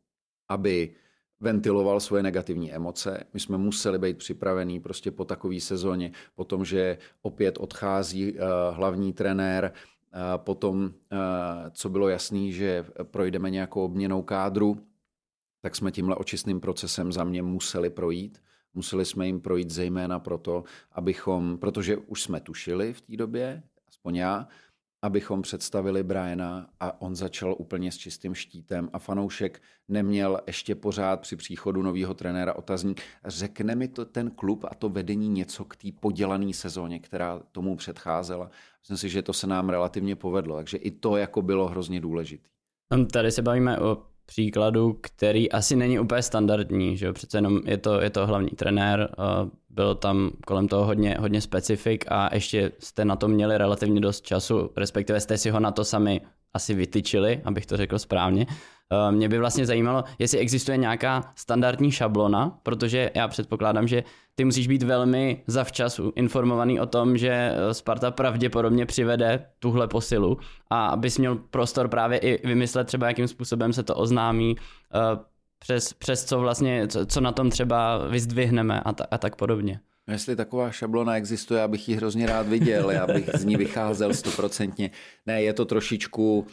aby ventiloval svoje negativní emoce. My jsme museli být připravení prostě po takové sezóně, po tom, že opět odchází hlavní trenér, potom, co bylo jasný, že projdeme nějakou obměnou kádru, tak jsme tímhle očistným procesem za mě museli projít. Museli jsme jim projít zejména proto, abychom, protože už jsme tušili v té době, aspoň já, abychom představili Briana a on začal úplně s čistým štítem a fanoušek neměl ještě pořád při příchodu nového trenéra otazník. Řekne mi to ten klub a to vedení něco k té podělané sezóně, která tomu předcházela. Myslím si, že to se nám relativně povedlo, takže i to jako bylo hrozně důležité. Tady se bavíme o příkladu, který asi není úplně standardní, že jo? přece jenom je to, je to hlavní trenér, bylo tam kolem toho hodně, hodně specifik a ještě jste na to měli relativně dost času, respektive jste si ho na to sami asi vytyčili, abych to řekl správně. Eh, mě by vlastně zajímalo, jestli existuje nějaká standardní šablona, protože já předpokládám, že ty musíš být velmi zavčas informovaný o tom, že eh, Sparta pravděpodobně přivede tuhle posilu a abys měl prostor právě i vymyslet třeba, jakým způsobem se to oznámí, eh, přes, přes co vlastně, co, co na tom třeba vyzdvihneme a, ta, a tak podobně. Jestli taková šablona existuje, já bych ji hrozně rád viděl, já bych z ní vycházel stoprocentně. Ne, je to trošičku,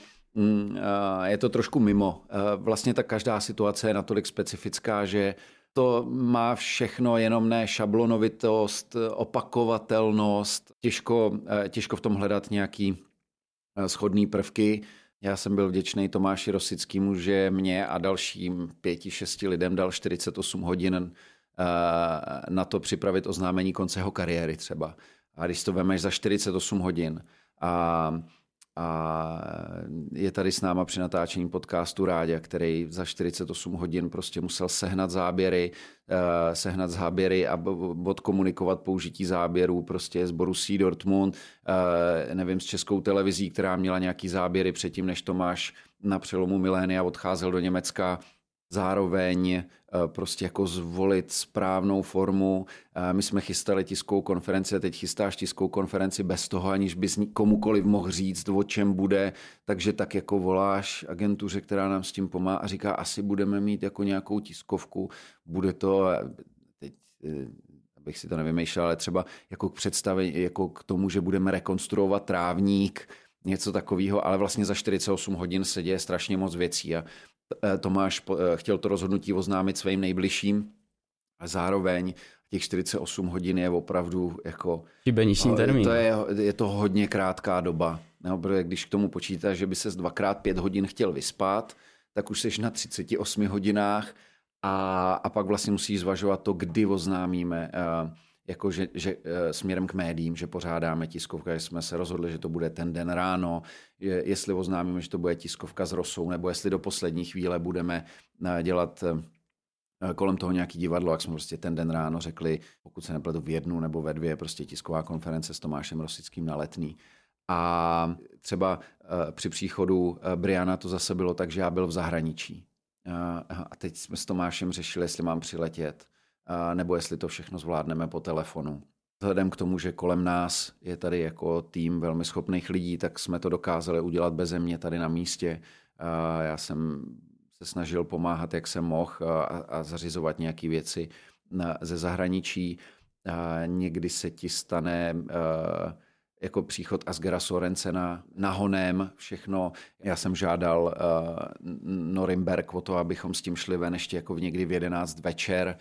je to trošku mimo. Vlastně ta každá situace je natolik specifická, že to má všechno, jenom ne šablonovitost, opakovatelnost, těžko, těžko v tom hledat nějaký schodný prvky. Já jsem byl vděčný Tomáši Rosickému, že mě a dalším pěti, šesti lidem dal 48 hodin Eh, na to připravit oznámení konce jeho kariéry třeba. A když to vemeš za 48 hodin a, a je tady s náma při natáčení podcastu Rádě, který za 48 hodin prostě musel sehnat záběry, uh, sehnat záběry a odkomunikovat použití záběrů prostě z Borussí Dortmund, uh, nevím, s českou televizí, která měla nějaký záběry předtím, než Tomáš na přelomu milénia odcházel do Německa, zároveň eh, prostě jako zvolit správnou formu. Eh, my jsme chystali tiskovou konferenci a teď chystáš tiskovou konferenci bez toho, aniž bys komukoliv mohl říct, o čem bude, takže tak jako voláš agentuře, která nám s tím pomáhá a říká, asi budeme mít jako nějakou tiskovku, bude to, eh, teď abych si to nevymýšlel, ale třeba jako k představení, jako k tomu, že budeme rekonstruovat trávník, něco takového, ale vlastně za 48 hodin se děje strašně moc věcí a Eh, Tomáš eh, chtěl to rozhodnutí oznámit svým nejbližším a zároveň těch 48 hodin je opravdu jako... Šibeniční termín. To je, je to hodně krátká doba. No, protože když k tomu počítáš, že by se dvakrát pět hodin chtěl vyspat, tak už jsi na 38 hodinách a, a pak vlastně musíš zvažovat to, kdy oznámíme. Uh, jako že, že eh, směrem k médiím, že pořádáme tiskovka, že jsme se rozhodli, že to bude ten den ráno, je, jestli oznámíme, že to bude tiskovka s Rosou, nebo jestli do poslední chvíle budeme eh, dělat eh, kolem toho nějaký divadlo, jak jsme prostě ten den ráno řekli, pokud se nepletu v jednu nebo ve dvě, prostě tisková konference s Tomášem Rosickým na letný. A třeba při příchodu Briana to zase bylo tak, že já byl v zahraničí. A teď jsme s Tomášem řešili, jestli mám přiletět nebo jestli to všechno zvládneme po telefonu. Vzhledem k tomu, že kolem nás je tady jako tým velmi schopných lidí, tak jsme to dokázali udělat bez mě tady na místě. Já jsem se snažil pomáhat, jak jsem mohl a, zařizovat nějaké věci ze zahraničí. Někdy se ti stane jako příchod Asgera Sorensena nahonem, všechno. Já jsem žádal uh, Norimberg o to, abychom s tím šli ven ještě jako v někdy v 11 večer,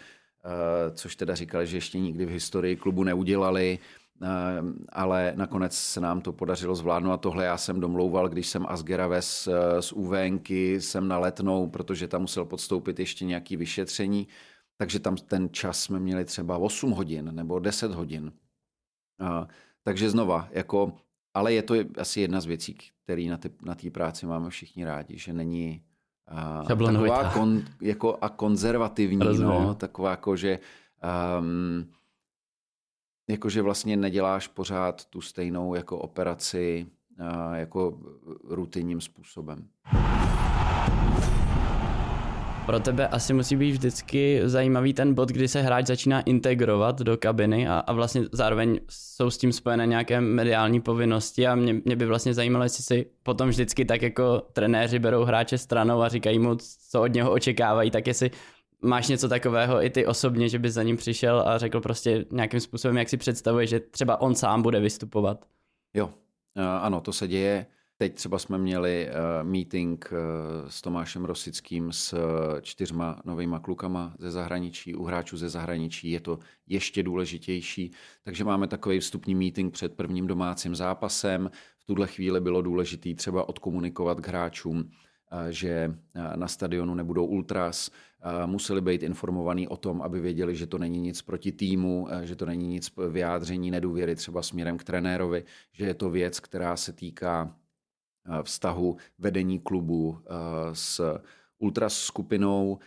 což teda říkali, že ještě nikdy v historii klubu neudělali, eh, ale nakonec se nám to podařilo zvládnout a tohle já jsem domlouval, když jsem Asgera ves eh, z UVNky, jsem na letnou, protože tam musel podstoupit ještě nějaký vyšetření, takže tam ten čas jsme měli třeba 8 hodin nebo 10 hodin. Takže znova, jako ale je to asi jedna z věcí, které na té na práci máme všichni rádi, že není taková kon, jako a konzervativní, no, taková jako, že um, jakože vlastně neděláš pořád tu stejnou jako operaci uh, jako rutinním způsobem. Pro tebe asi musí být vždycky zajímavý ten bod, kdy se hráč začíná integrovat do kabiny a, a vlastně zároveň jsou s tím spojené nějaké mediální povinnosti a mě, mě by vlastně zajímalo, jestli si potom vždycky tak jako trenéři berou hráče stranou a říkají mu, co od něho očekávají, tak jestli máš něco takového i ty osobně, že by za ním přišel a řekl prostě nějakým způsobem, jak si představuje, že třeba on sám bude vystupovat. Jo, ano, to se děje. Teď třeba jsme měli uh, meeting uh, s Tomášem Rosickým s uh, čtyřma novýma klukama ze zahraničí, u hráčů ze zahraničí je to ještě důležitější. Takže máme takový vstupní meeting před prvním domácím zápasem. V tuhle chvíli bylo důležité třeba odkomunikovat k hráčům, že na stadionu nebudou ultras, museli být informovaní o tom, aby věděli, že to není nic proti týmu, že to není nic vyjádření nedůvěry třeba směrem k trenérovi, že je to věc, která se týká vztahu vedení klubu eh, s ultras skupinou.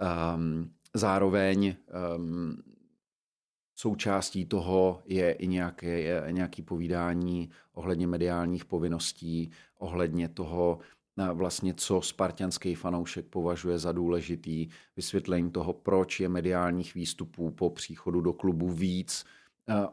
Ehm, zároveň ehm, součástí toho je i nějaké, je nějaké povídání ohledně mediálních povinností, ohledně toho, eh, vlastně co spartianský fanoušek považuje za důležitý, vysvětlení toho, proč je mediálních výstupů po příchodu do klubu víc, Eh,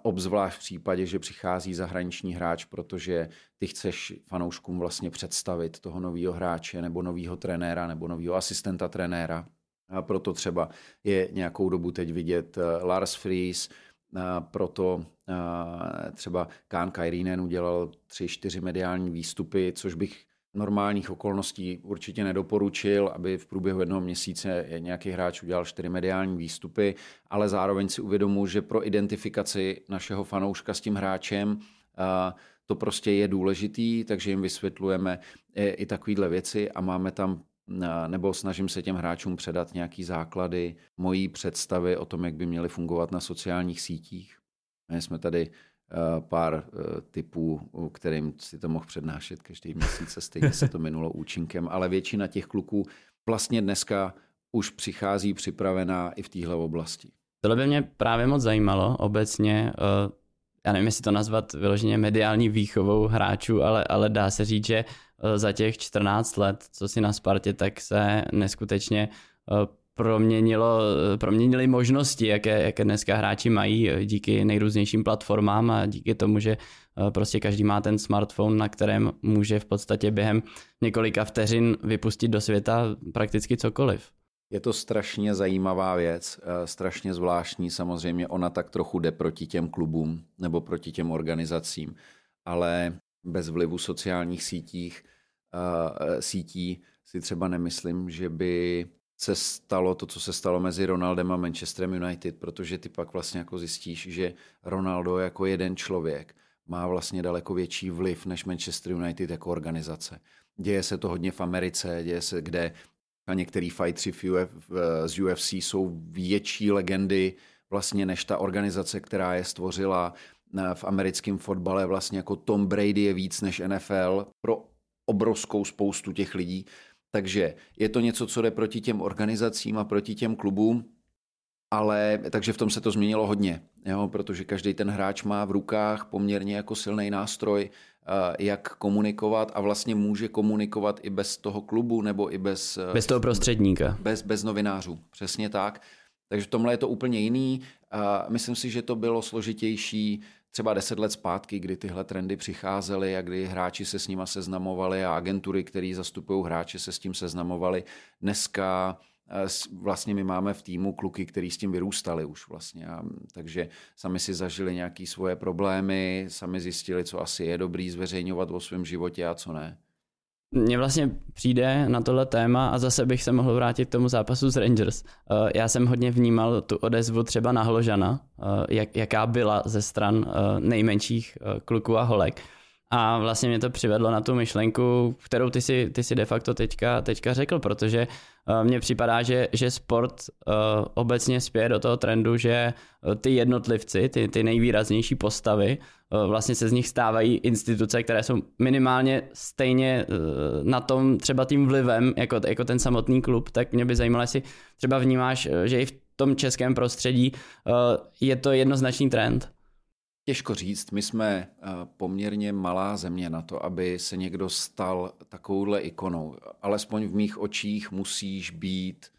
obzvlášť v případě, že přichází zahraniční hráč, protože ty chceš fanouškům vlastně představit toho nového hráče nebo nového trenéra nebo nového asistenta trenéra. A proto třeba je nějakou dobu teď vidět eh, Lars Fries, a proto eh, třeba Kán Kairinen udělal tři, čtyři mediální výstupy, což bych normálních okolností určitě nedoporučil, aby v průběhu jednoho měsíce nějaký hráč udělal čtyři mediální výstupy, ale zároveň si uvědomuji, že pro identifikaci našeho fanouška s tím hráčem to prostě je důležitý, takže jim vysvětlujeme i takovéhle věci a máme tam nebo snažím se těm hráčům předat nějaký základy mojí představy o tom, jak by měly fungovat na sociálních sítích. My jsme tady Eh, pár eh, typů, kterým si to mohl přednášet každý měsíc a stejně se to minulo účinkem, ale většina těch kluků vlastně dneska už přichází připravená i v téhle oblasti. Tohle by mě právě moc zajímalo obecně, eh, já nevím, jestli to nazvat vyloženě mediální výchovou hráčů, ale, ale dá se říct, že za těch 14 let, co si na Spartě, tak se neskutečně proměnilo, proměnili možnosti, jaké, jaké dneska hráči mají díky nejrůznějším platformám a díky tomu, že eh, prostě každý má ten smartphone, na kterém může v podstatě během několika vteřin vypustit do světa prakticky cokoliv. Je to strašně zajímavá věc, eh, strašně zvláštní. Samozřejmě ona tak trochu jde proti těm klubům nebo proti těm organizacím, ale bez vlivu sociálních sítích, eh, sítí si třeba nemyslím, že by se stalo to, co se stalo mezi Ronaldem a Manchesterem United, protože ty pak vlastně jako zjistíš, že Ronaldo jako jeden člověk má vlastně daleko větší vliv než Manchester United jako organizace. Děje se to hodně v Americe, děje se kde a některý fightři z UFC jsou větší legendy vlastně než ta organizace, která je stvořila v americkém fotbale. Vlastně jako Tom Brady je víc než NFL pro obrovskou spoustu těch lidí. Takže je to něco, co jde proti těm organizacím a proti těm klubům, ale takže v tom se to změnilo hodně, jo, protože každý ten hráč má v rukách poměrně jako silný nástroj, eh, jak komunikovat a vlastně může komunikovat i bez toho klubu nebo i bez... Eh, bez toho prostředníka. Bez, bez novinářů, přesně tak. Takže v tomhle je to úplně jiný. Myslím si, že to bylo složitější třeba deset let zpátky, kdy tyhle trendy přicházely a kdy hráči se s nima seznamovali a agentury, které zastupují hráče, se s tím seznamovali. Dneska eh, vlastně my máme v týmu kluky, kteří s tím vyrůstali už vlastně. A, takže sami si zažili nějaké svoje problémy, sami zjistili, co asi je dobrý zveřejňovat o svém životě a co ne. Mně vlastně přijde na tohle téma a zase bych se mohl vrátit k tomu zápasu s Rangers. Eh, já jsem hodně vnímal tu odezvu třeba na Hložana, eh, jak, jaká byla ze stran eh, nejmenších kluků a holek. A vlastně mě to přivedlo na tu myšlenku, kterou ty si, ty si de facto teďka, teďka řekl, protože uh, mně připadá, že, že sport uh, obecně spěje do toho trendu, že ty jednotlivci, ty, ty nejvýraznější postavy, vlastně se z nich stávají instituce, které jsou minimálně stejně na tom třeba tím vlivem, jako, jako ten samotný klub, tak mě by zajímalo, jestli třeba vnímáš, že i v tom českém prostředí je to jednoznačný trend. Těžko říct, my jsme eh, poměrně malá země na to, aby se někdo stal takovouhle ikonou. Alespoň v mých očích musíš být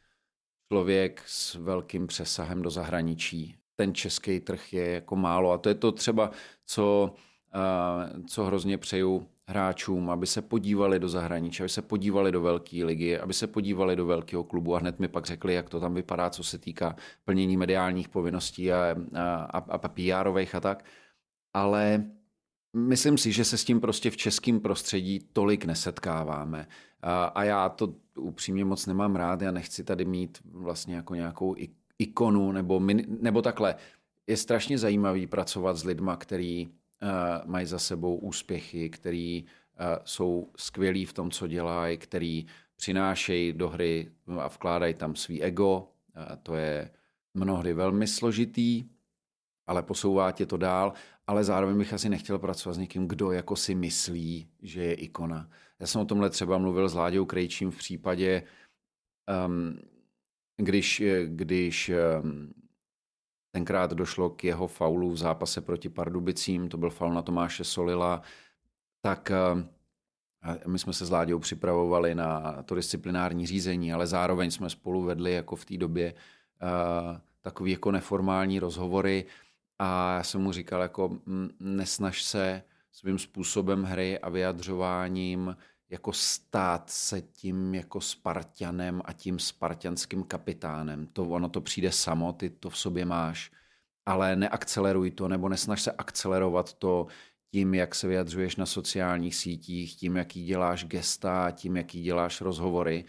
člověk s velkým přesahem do zahraničí. Ten český trh je jako málo a to je to třeba, co, eh, co hrozně přeju hráčům, aby se podívali do zahraničí, aby se podívali do velké ligy, aby se podívali do velkého klubu a hned mi pak řekli, jak to tam vypadá, co se týká plnění mediálních povinností a, a, a, a PR-ových a tak. Ale myslím si, že se s tím prostě v českém prostředí tolik nesetkáváme. A, a já to upřímně moc nemám rád, já nechci tady mít vlastně jako nějakou ikonu nebo, min, nebo takhle. Je strašně zajímavý pracovat s lidma, který mají za sebou úspěchy, který uh, jsou skvělí v tom, co dělají, který přinášejí do hry a vkládají tam svý ego. Uh, to je mnohdy velmi složitý, ale posouvá tě to dál, ale zároveň bych asi nechtěl pracovat s někým, kdo jako si myslí, že je ikona. Já jsem o tomhle třeba mluvil s Láďou Krejčím v případě, um, když, když um, Tenkrát došlo k jeho faulu v zápase proti Pardubicím, to byl faul na Tomáše Solila, tak eh, my jsme se s Láďou připravovali na to disciplinární řízení, ale zároveň jsme spolu vedli jako v té době uh, takový jako neformální rozhovory. A já jsem mu říkal jako nesnaž se svým způsobem hry a vyjadřováním jako stát se tím jako Spartanem a tím spartianským kapitánem. To ono to přijde samo, ty to v sobě máš, ale neakceleruj to nebo nesnaž se akcelerovat to tím, jak se vyjadřuješ na sociálních sítích, tím, jaký děláš gesta, tím, jaký děláš rozhovory.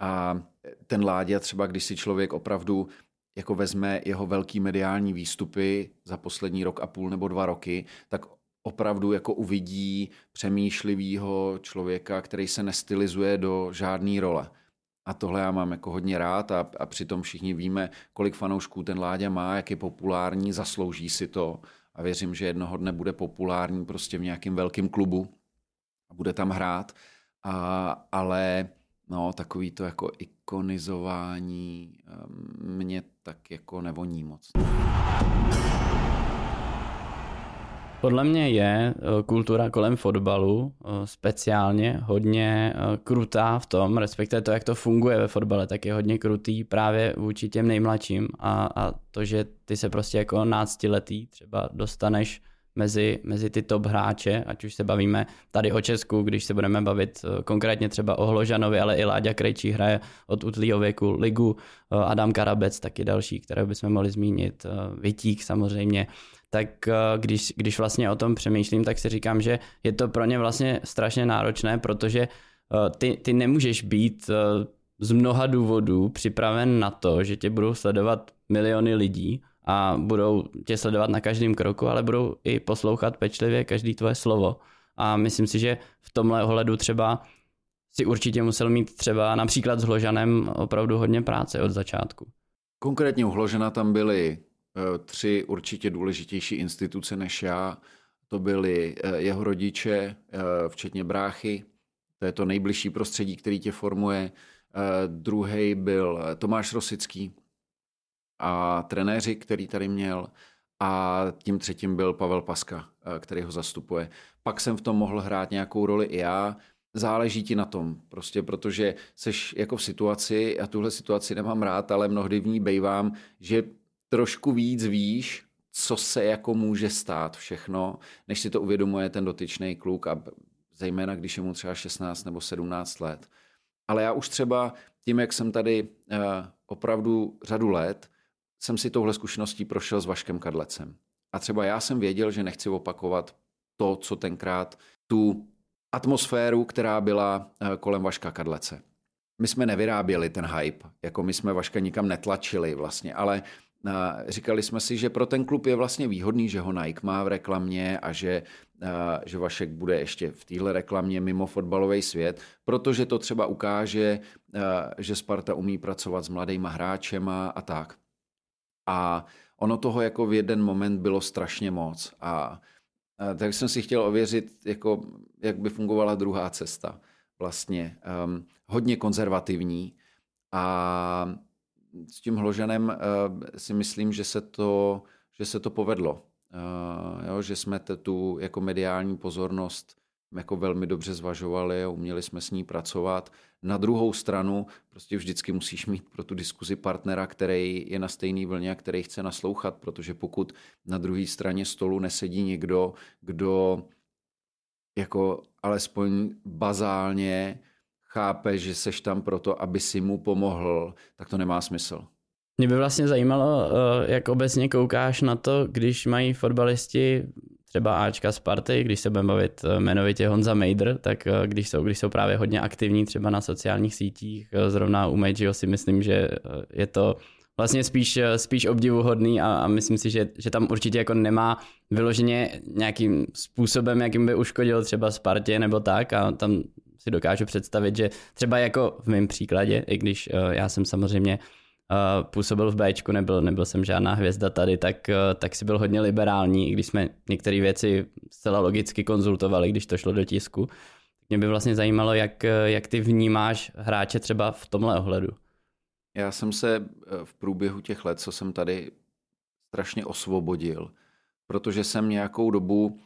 A ten Láďa třeba, když si člověk opravdu jako vezme jeho velký mediální výstupy za poslední rok a půl nebo dva roky, tak opravdu jako uvidí přemýšlivého člověka, který se nestylizuje do žádné role. A tohle já mám jako hodně rád a, a přitom všichni víme, kolik fanoušků ten Láďa má, jak je populární, zaslouží si to a věřím, že jednoho dne bude populární prostě v nějakém velkém klubu a bude tam hrát. A, ale no, takový to jako ikonizování ehm, mě tak jako nevoní moc. Podle mě je eh, kultura kolem fotbalu eh, speciálně hodně eh, krutá v tom, respektive to, jak to funguje ve fotbale, tak je hodně krutý právě vůči těm nejmladším. A, a to, že ty se prostě jako náctiletý třeba dostaneš mezi, mezi ty top hráče, ať už se bavíme tady o Česku, když se budeme bavit konkrétně třeba o Hložanovi, ale i Láďa Krejčí hraje od utlýho věku ligu, Adam Karabec, taky další, které bychom mohli zmínit, Vitík samozřejmě, tak eh, když, když vlastně o tom přemýšlím, tak si říkám, že je to pro ně vlastně strašně náročné, protože eh, ty, ty nemůžeš být eh, z mnoha důvodů připraven na to, že tě budou sledovat miliony lidí a budou tě sledovat na každém kroku, ale budou i poslouchat pečlivě každý tvoje slovo. A myslím si, že v tomhle ohledu třeba si určitě musel mít třeba například s Hložanem opravdu hodně práce od začátku. Konkrétně u Hložana tam byly tři určitě důležitější instituce než já. To byly eh, jeho rodiče, eh, včetně bráchy. To je to nejbližší prostředí, který tě formuje. Druhý byl Tomáš Rosický a trenéři, který tady měl. A tím třetím byl Pavel Paska, který ho zastupuje. Pak jsem v tom mohl hrát nějakou roli i já. Záleží ti na tom, prostě protože seš jako v situaci, já tuhle situaci nemám rád, ale mnohdy v ní bejvám, že trošku víc víš, co se jako může stát všechno, než si to uvědomuje ten dotyčný kluk a zejména když je mu třeba 16 nebo 17 let. Ale já už třeba tím, jak jsem tady uh, opravdu řadu let, jsem si touhle zkušeností prošel s Vaškem Kadlecem. A třeba já jsem věděl, že nechci opakovat to, co tenkrát tu atmosféru, která byla uh, kolem Vaška Kadlece. My jsme nevyráběli ten hype, jako my jsme Vaška nikam netlačili vlastně, ale říkali jsme si, že pro ten klub je vlastně výhodný, že ho Nike má v reklamě a že, že Vašek bude ještě v téhle reklamě mimo fotbalový svět, protože to třeba ukáže, že Sparta umí pracovat s mladýma hráčema a tak. A ono toho jako v jeden moment bylo strašně moc. A, tak jsem si chtěl ověřit, jako, jak by fungovala druhá cesta. Vlastně um, hodně konzervativní a s tím Hložanem uh, si myslím, že se to, že se to povedlo. Uh, jo, že jsme tu jako mediální pozornost jako velmi dobře zvažovali a uměli jsme s ní pracovat. Na druhou stranu prostě vždycky musíš mít pro tu diskuzi partnera, který je na stejný vlně a který chce naslouchat, protože pokud na druhé straně stolu nesedí někdo, kdo jako alespoň bazálně chápe, že seš tam proto, aby si mu pomohl, tak to nemá smysl. Mě by vlastně zajímalo, eh, jak obecně koukáš na to, když mají fotbalisti třeba Ačka Sparty, když se budeme bavit eh, jmenovitě Honza Mejdr, tak eh, když jsou, když jsou právě hodně aktivní třeba na sociálních sítích, zrovna u Mejdžiho si myslím, že je to vlastně spíš, spíš obdivuhodný a, a myslím si, že, že tam určitě jako nemá vyloženě nějakým způsobem, jakým by uškodil třeba Spartě nebo tak a tam si dokážu představit, že třeba jako v mém příkladě, i když uh, já jsem samozřejmě uh, působil v Bčku, nebyl, nebyl jsem žádná hvězda tady, tak, uh, tak si byl hodně liberální, i když jsme některé věci zcela logicky konzultovali, když to šlo do tisku. Mě by vlastně zajímalo, jak, jak ty vnímáš hráče třeba v tomhle ohledu. Já jsem se v průběhu těch let, co jsem tady strašně osvobodil, protože jsem nějakou dobu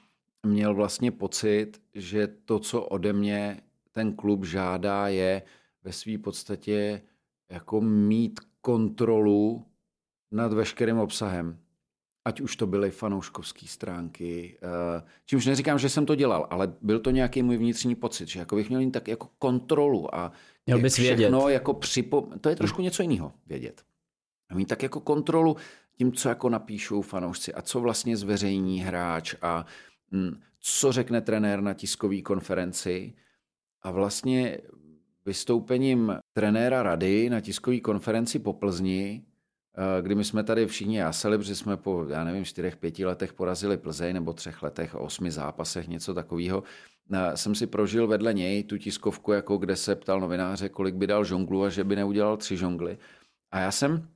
měl vlastně pocit, že to, co ode mě ten klub žádá, je ve své podstatě jako mít kontrolu nad veškerým obsahem. Ať už to byly fanouškovské stránky. Eh, čímž neříkám, že jsem to dělal, ale byl to nějaký můj vnitřní pocit, že jako bych měl mít tak jako kontrolu a měl bys všechno vědět. jako připo... To je trošku něco jiného, vědět. A mít tak jako kontrolu tím, co jako napíšou fanoušci a co vlastně zveřejní hráč a hm, co řekne trenér na tiskové konferenci a vlastně vystoupením trenéra rady na tiskové konferenci po Plzni, eh, kdy my jsme tady všichni jásali, protože jsme po, já nevím, čtyřech, pěti letech porazili Plzeň, nebo třech letech, osmi zápasech, něco takového, eh, jsem si prožil vedle něj tu tiskovku, jako kde se ptal novináře, kolik by dal žonglu a že by neudělal tři žongly. A já jsem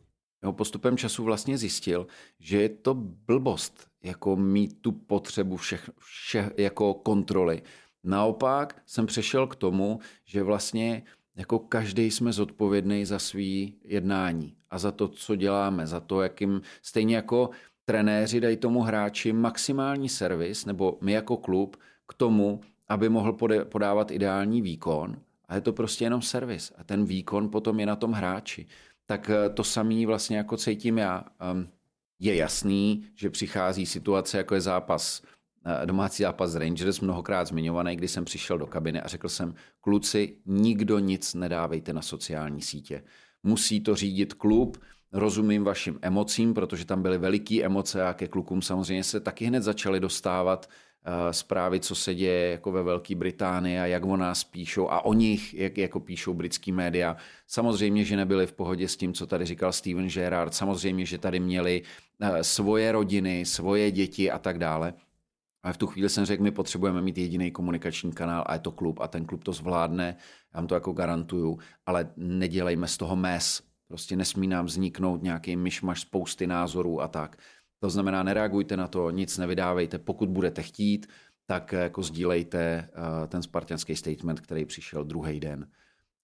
jeho postupem času vlastně zjistil, že je to blbost, jako mít tu potřebu všech, všech jako kontroly. Naopak jsem přešel k tomu, že vlastně jako každý jsme zodpovědný za svý jednání a za to, co děláme, za to, jakým, stejně jako trenéři dají tomu hráči maximální servis, nebo my jako klub, k tomu, aby mohl podávat ideální výkon, a je to prostě jenom servis. A ten výkon potom je na tom hráči. Tak eh, to samý vlastně jako cítím já. Ehm, je jasný, že přichází situace, jako je zápas domácí zápas z Rangers, mnohokrát zmiňovaný, kdy jsem přišel do kabiny a řekl jsem, kluci, nikdo nic nedávejte na sociální sítě. Musí to řídit klub, rozumím vašim emocím, protože tam byly veliké emoce a ke klukům samozřejmě se taky hned začaly dostávat uh, zprávy, co se děje jako ve Velké Británii a jak o nás píšou a o nich, jak jako píšou britský média. Samozřejmě, že nebyli v pohodě s tím, co tady říkal Steven Gerrard, samozřejmě, že tady měli uh, svoje rodiny, svoje děti a tak dále. Ale v tu chvíli jsem řekl, my potřebujeme mít jediný komunikační kanál a je to klub a ten klub to zvládne, já vám to jako garantuju, ale nedělejme z toho mes. Prostě nesmí nám vzniknout nějaký myšmaš spousty názorů a tak. To znamená, nereagujte na to, nic nevydávejte. Pokud budete chtít, tak jako sdílejte uh, ten spartianský statement, který přišel druhý den.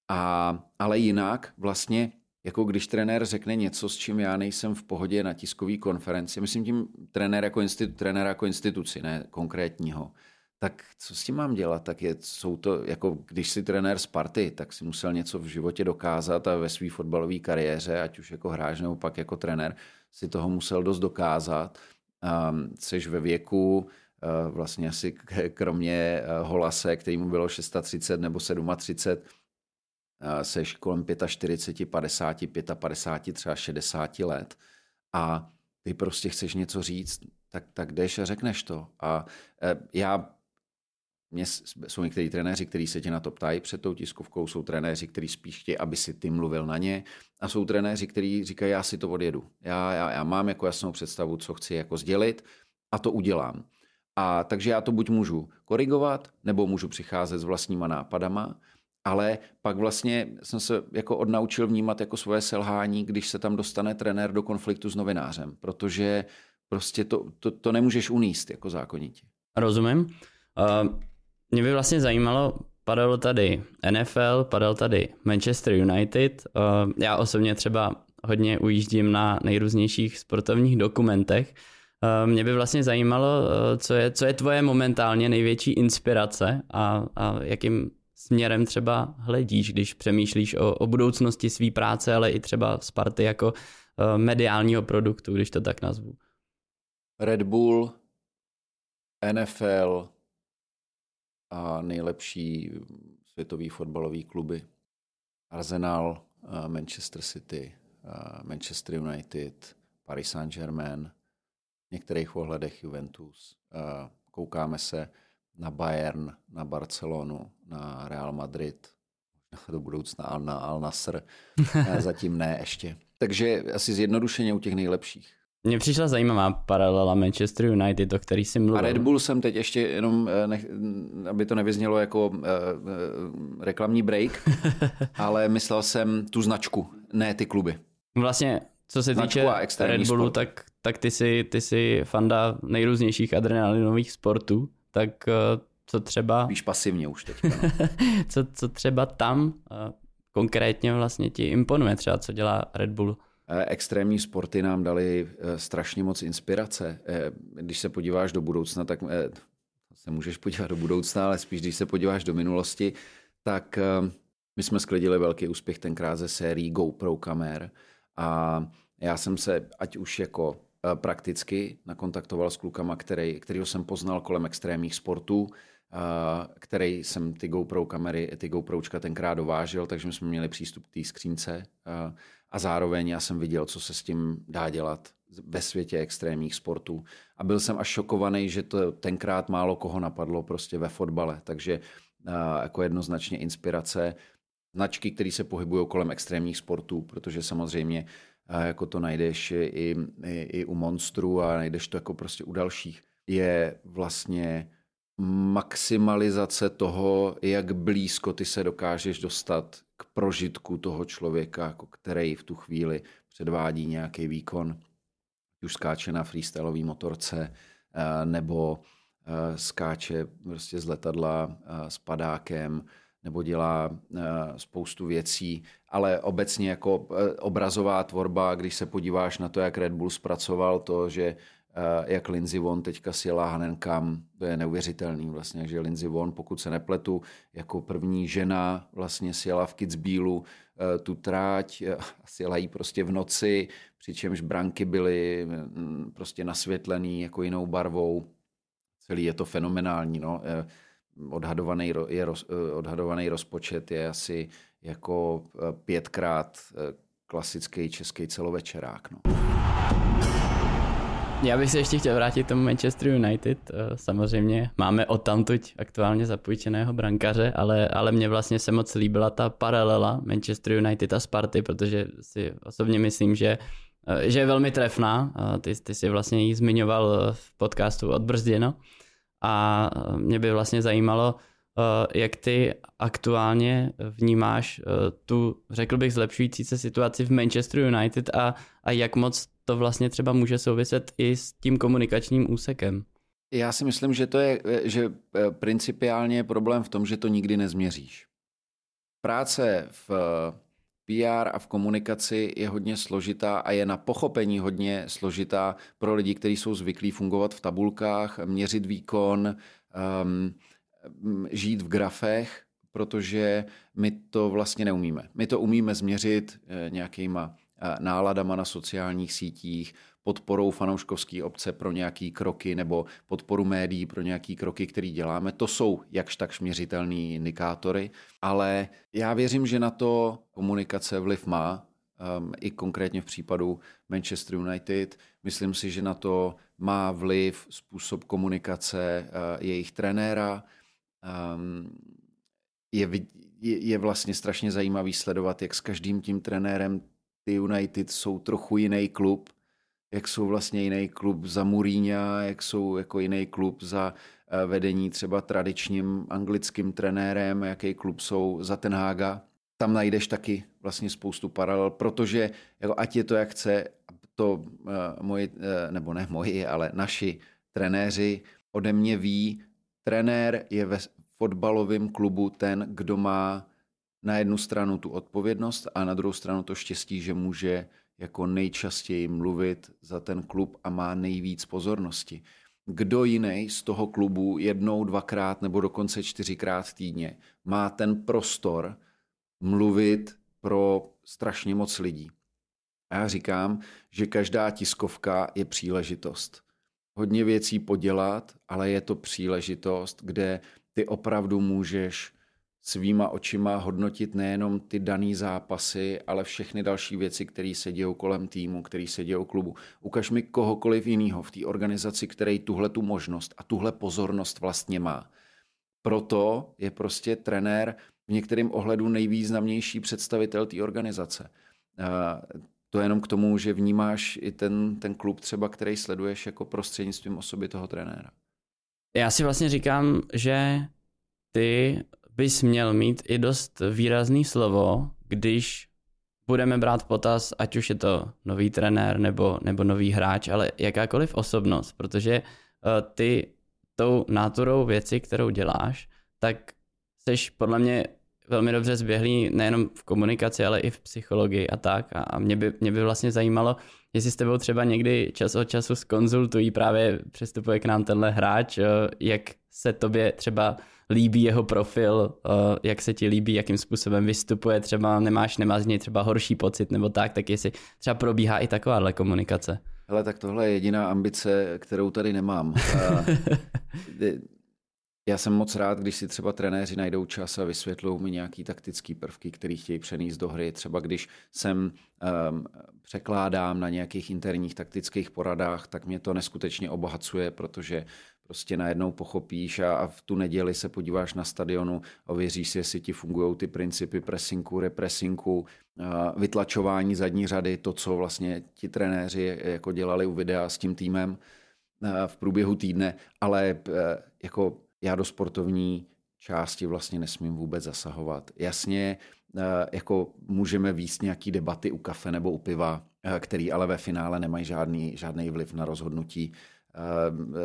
A, ale jinak vlastně jako když trenér řekne něco, s čím já nejsem v pohodě na tiskové konferenci, myslím tím trenér jako, institu, trenér jako instituci, ne konkrétního, tak co s tím mám dělat? Tak je, jsou to, jako když si trenér Sparty, tak si musel něco v životě dokázat a ve své fotbalové kariéře, ať už jako hráč nebo pak jako trenér, si toho musel dost dokázat. Um, ve věku, uh, vlastně asi kromě uh, Holase, který mu bylo 630 nebo 37, seš kolem 45, 50, 55, třeba 60 let a ty prostě chceš něco říct, tak, tak jdeš a řekneš to. A e, já mě, jsou někteří trenéři, kteří se tě na to ptají před tou tiskovkou, jsou trenéři, kteří spíš chtějí, aby si ty mluvil na ně a jsou trenéři, kteří říkají, já si to odjedu. Já, já, já mám jako jasnou představu, co chci jako sdělit a to udělám. A takže já to buď můžu korigovat, nebo můžu přicházet s vlastníma nápadama, ale pak vlastně jsem se jako odnaučil vnímat jako svoje selhání, když se tam dostane trenér do konfliktu s novinářem, protože prostě to, to, to nemůžeš uníst jako zákonitě. Rozumím. Uh, mě by vlastně zajímalo, padalo tady NFL, padal tady Manchester United. Uh, já osobně třeba hodně ujíždím na nejrůznějších sportovních dokumentech. Mě by vlastně zajímalo, uh, co je, co je tvoje momentálně největší inspirace a, a jakým směrem třeba hledíš, když přemýšlíš o, o budoucnosti své práce, ale i třeba Sparty jako uh, mediálního produktu, když to tak nazvu. Red Bull, NFL a nejlepší světový fotbalový kluby. Arsenal, uh, Manchester City, uh, Manchester United, Paris Saint-Germain, v některých ohledech Juventus. Koukáme se na Bayern, na Barcelonu, na Real Madrid, do budoucna na Al Nasr, zatím ne ještě. Takže asi zjednodušeně u těch nejlepších. Mně přišla zajímavá paralela Manchester United, o který si mluvil. A Red Bull jsem teď ještě jenom, eh, nech, aby to nevyznělo jako uh, uh, reklamní break, ale myslel jsem tu značku, ne ty kluby. Vlastně, co se značku týče Red Bullu, tak, tak ty, jsi, ty jsi fanda nejrůznějších adrenalinových sportů tak eh, co třeba... Víš pasivně už teď. No. co, co třeba tam eh, konkrétně vlastně ti imponuje, třeba co dělá Red Bull? Eh, extrémní sporty nám dali strašně moc inspirace. Když se podíváš do budoucna, tak se můžeš podívat do budoucna, ale spíš když se podíváš do minulosti, tak my jsme sklidili velký úspěch tenkrát ze sérií GoPro kamer a já jsem se, ať už jako prakticky nakontaktoval s klukama, který, kterýho jsem poznal kolem extrémních sportů, eh, který jsem ty GoPro kamery, ty GoPročka tenkrát dovážel, takže jsme měli přístup k té skřínce eh, a zároveň já jsem viděl, co se s tím dá dělat ve světě extrémních sportů. A byl jsem až šokovaný, že to tenkrát málo koho napadlo prostě ve fotbale, takže jako jednoznačně inspirace značky, které se pohybují kolem extrémních sportů, protože samozřejmě a jako to najdeš i, i, i u monstru a najdeš to jako prostě u dalších, je vlastně maximalizace toho, jak blízko ty se dokážeš dostat k prožitku toho člověka, jako který v tu chvíli předvádí nějaký výkon, už skáče na freestyleový motorce, eh, nebo eh, skáče prostě z letadla eh, s padákem, nebo dělá eh, spoustu věcí, ale obecně jako eh, obrazová tvorba, když se podíváš na to, jak Red Bull zpracoval to, že eh, jak Lindsey Vonn teďka sjela Hanenkam, to je neuvěřitelný vlastně, že Lindsey Vonn, pokud se nepletu, jako první žena vlastně sjela v Kitzbühelu tu tráť, sjela jí prostě v noci, přičemž branky byly mm, prostě nasvětlený jako jinou barvou. Celý je to fenomenální, no odhadovaný, je, eh, odhadovaný rozpočet je asi jako eh, pětkrát eh, klasický český celovečerák. No. Já bych se ještě chtěl vrátit tomu Manchester United. Samozřejmě máme o tamtuť aktuálně zapůjčeného brankaře, ale, ale mně vlastně se moc líbila ta paralela Manchester United a Sparty, protože si osobně myslím, že, že je velmi trefná. Ty, ty si vlastně ji zmiňoval v podcastu Odbrzděno a mě by vlastně zajímalo, eh, jak ty aktuálně vnímáš eh, tu, řekl bych, zlepšující se situaci v Manchester United a, a jak moc to vlastně třeba může souviset i s tím komunikačním úsekem. Já si myslím, že to je, že eh, principiálně je problém v tom, že to nikdy nezměříš. Práce v PR a v komunikaci je hodně složitá a je na pochopení hodně složitá pro lidi, kteří jsou zvyklí fungovat v tabulkách, měřit výkon, um, žít v grafech, protože my to vlastně neumíme. My to umíme změřit eh, nějakýma eh, náladama na sociálních sítích, podporou fanouškovské obce pro nějaký kroky nebo podporu médií pro nějaký kroky, které děláme. To jsou jakž tak měřitelné indikátory, ale já věřím, že na to komunikace vliv má, um, i konkrétně v případu Manchester United. Myslím si, že na to má vliv způsob komunikace uh, jejich trenéra um, je, je, je vlastně strašně zajímavý sledovat, jak s každým tím trenérem ty United jsou trochu jiný klub, jak jsou vlastně jiný klub za Mourinha, jak jsou jako jiný klub za eh, vedení třeba tradičním anglickým trenérem, jaký klub jsou za Ten Haga. Tam najdeš taky vlastně spoustu paralel, protože jako ať je to jak chce, to uh, moji, uh, nebo ne moji, ale naši trenéři ode mě ví, trenér je ve fotbalovém klubu ten, kdo má na jednu stranu tu odpovědnost a na druhou stranu to štěstí, že může jako nejčastěji mluvit za ten klub a má nejvíc pozornosti. Kdo jiný z toho klubu jednou, dvakrát nebo dokonce čtyřikrát týdně má ten prostor mluvit pro strašně moc lidí. A já říkám, že každá tiskovka je příležitost. Hodně věcí podělat, ale je to příležitost, kde ty opravdu můžeš svýma očima hodnotit nejenom ty daný zápasy, ale všechny další věci, které se dějou kolem týmu, které se dějou klubu. Ukaž mi kohokoliv jiného v té organizaci, který tuhle tu možnost a tuhle pozornost vlastně má. Proto je prostě trenér v některém ohledu nejvýznamnější představitel té organizace. To je jenom k tomu, že vnímáš i ten, ten klub třeba, který sleduješ jako prostřednictvím osoby toho trenéra. Já si vlastně říkám, že ty bys měl mít i dost výrazný slovo, když budeme brát potaz, ať už je to nový trenér nebo, nebo nový hráč, ale jakákoliv osobnost, protože uh, ty tou náturou věci, kterou děláš, tak jsi podle mě velmi dobře zběhlý nejenom v komunikaci, ale i v psychologii a tak. A, a mě, by, mě by vlastně zajímalo, jestli s tebou třeba někdy čas od času skonzultují, právě přestupuje k nám tenhle hráč, uh, jak se tobě třeba líbí jeho profil, uh, jak se ti líbí, jakým způsobem vystupuje, třeba nemáš, nemáš z něj třeba horší pocit nebo tak, tak jestli třeba probíhá i takováhle komunikace. Hele, tak tohle je jediná ambice, kterou tady nemám. Já jsem moc rád, když si třeba trenéři najdou čas a vysvětlou mi nějaký taktický prvky, který chtějí přenést do hry. Třeba když jsem um, překládám na nějakých interních taktických poradách, tak mě to neskutečně obohacuje, protože prostě najednou pochopíš a, a v tu neděli se podíváš na stadionu a věříš si, jestli ti fungují ty principy presinku, represinku, vytlačování zadní řady, to, co vlastně ti trenéři jako dělali u videa s tím týmem v průběhu týdne, ale e, jako já do sportovní části vlastně nesmím vůbec zasahovat. Jasně, e, jako můžeme výst nějaký debaty u kafe nebo u piva, e, který ale ve finále nemají žádný, žádný vliv na rozhodnutí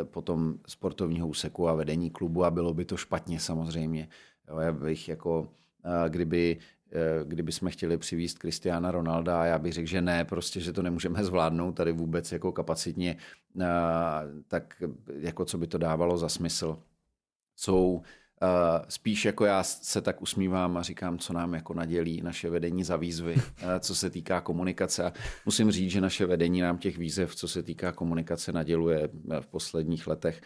potom sportovního úseku a vedení klubu a bylo by to špatně samozřejmě. Jo, já bych jako, eh, kdyby eh, kdyby jsme chtěli přivízt Kristiána Ronalda, já bych řekl, že ne, prostě, že to nemůžeme zvládnout tady vůbec jako kapacitně, tak jako co by to dávalo za smysl. Jsou spíš jako já se tak usmívám a říkám, co nám jako nadělí naše vedení za výzvy, uh, co se týká komunikace. A musím říct, že naše vedení nám těch výzev, co se týká komunikace, naděluje v posledních letech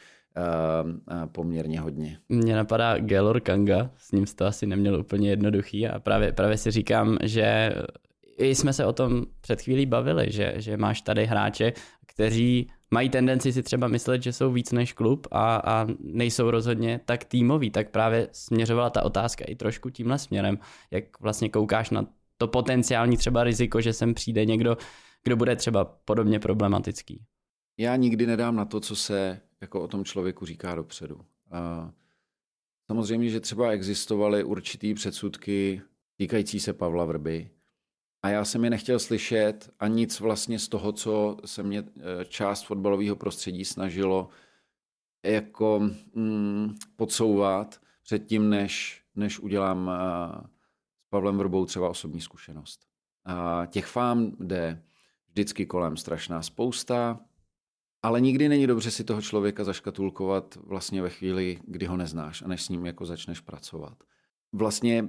poměrně hodně. Mně napadá Gelor Kanga, s ním to asi neměl úplně jednoduchý a právě, právě si říkám, že i jsme se o tom před chvílí bavili, že, že máš tady hráče, kteří mají tendenci si třeba myslet, že jsou víc než klub a, a nejsou rozhodně tak týmoví, tak právě směřovala ta otázka i trošku tímhle směrem, jak vlastně koukáš na to potenciální třeba riziko, že sem přijde někdo, kdo bude třeba podobně problematický. Já nikdy nedám na to, co se jako o tom člověku říká dopředu. A samozřejmě, že třeba existovaly určitý předsudky týkající se Pavla Vrby, a já jsem je nechtěl slyšet a nic vlastně z toho, co se mě eh, část fotbalového prostředí snažilo jako mm, podsouvat předtím, než, než udělám uh, s Pavlem Vrbou třeba osobní zkušenost. A těch fám jde vždycky kolem strašná spousta, ale nikdy není dobře si toho člověka zaškatulkovat vlastně ve chvíli, kdy ho neznáš a než s ním jako začneš pracovat. Vlastně,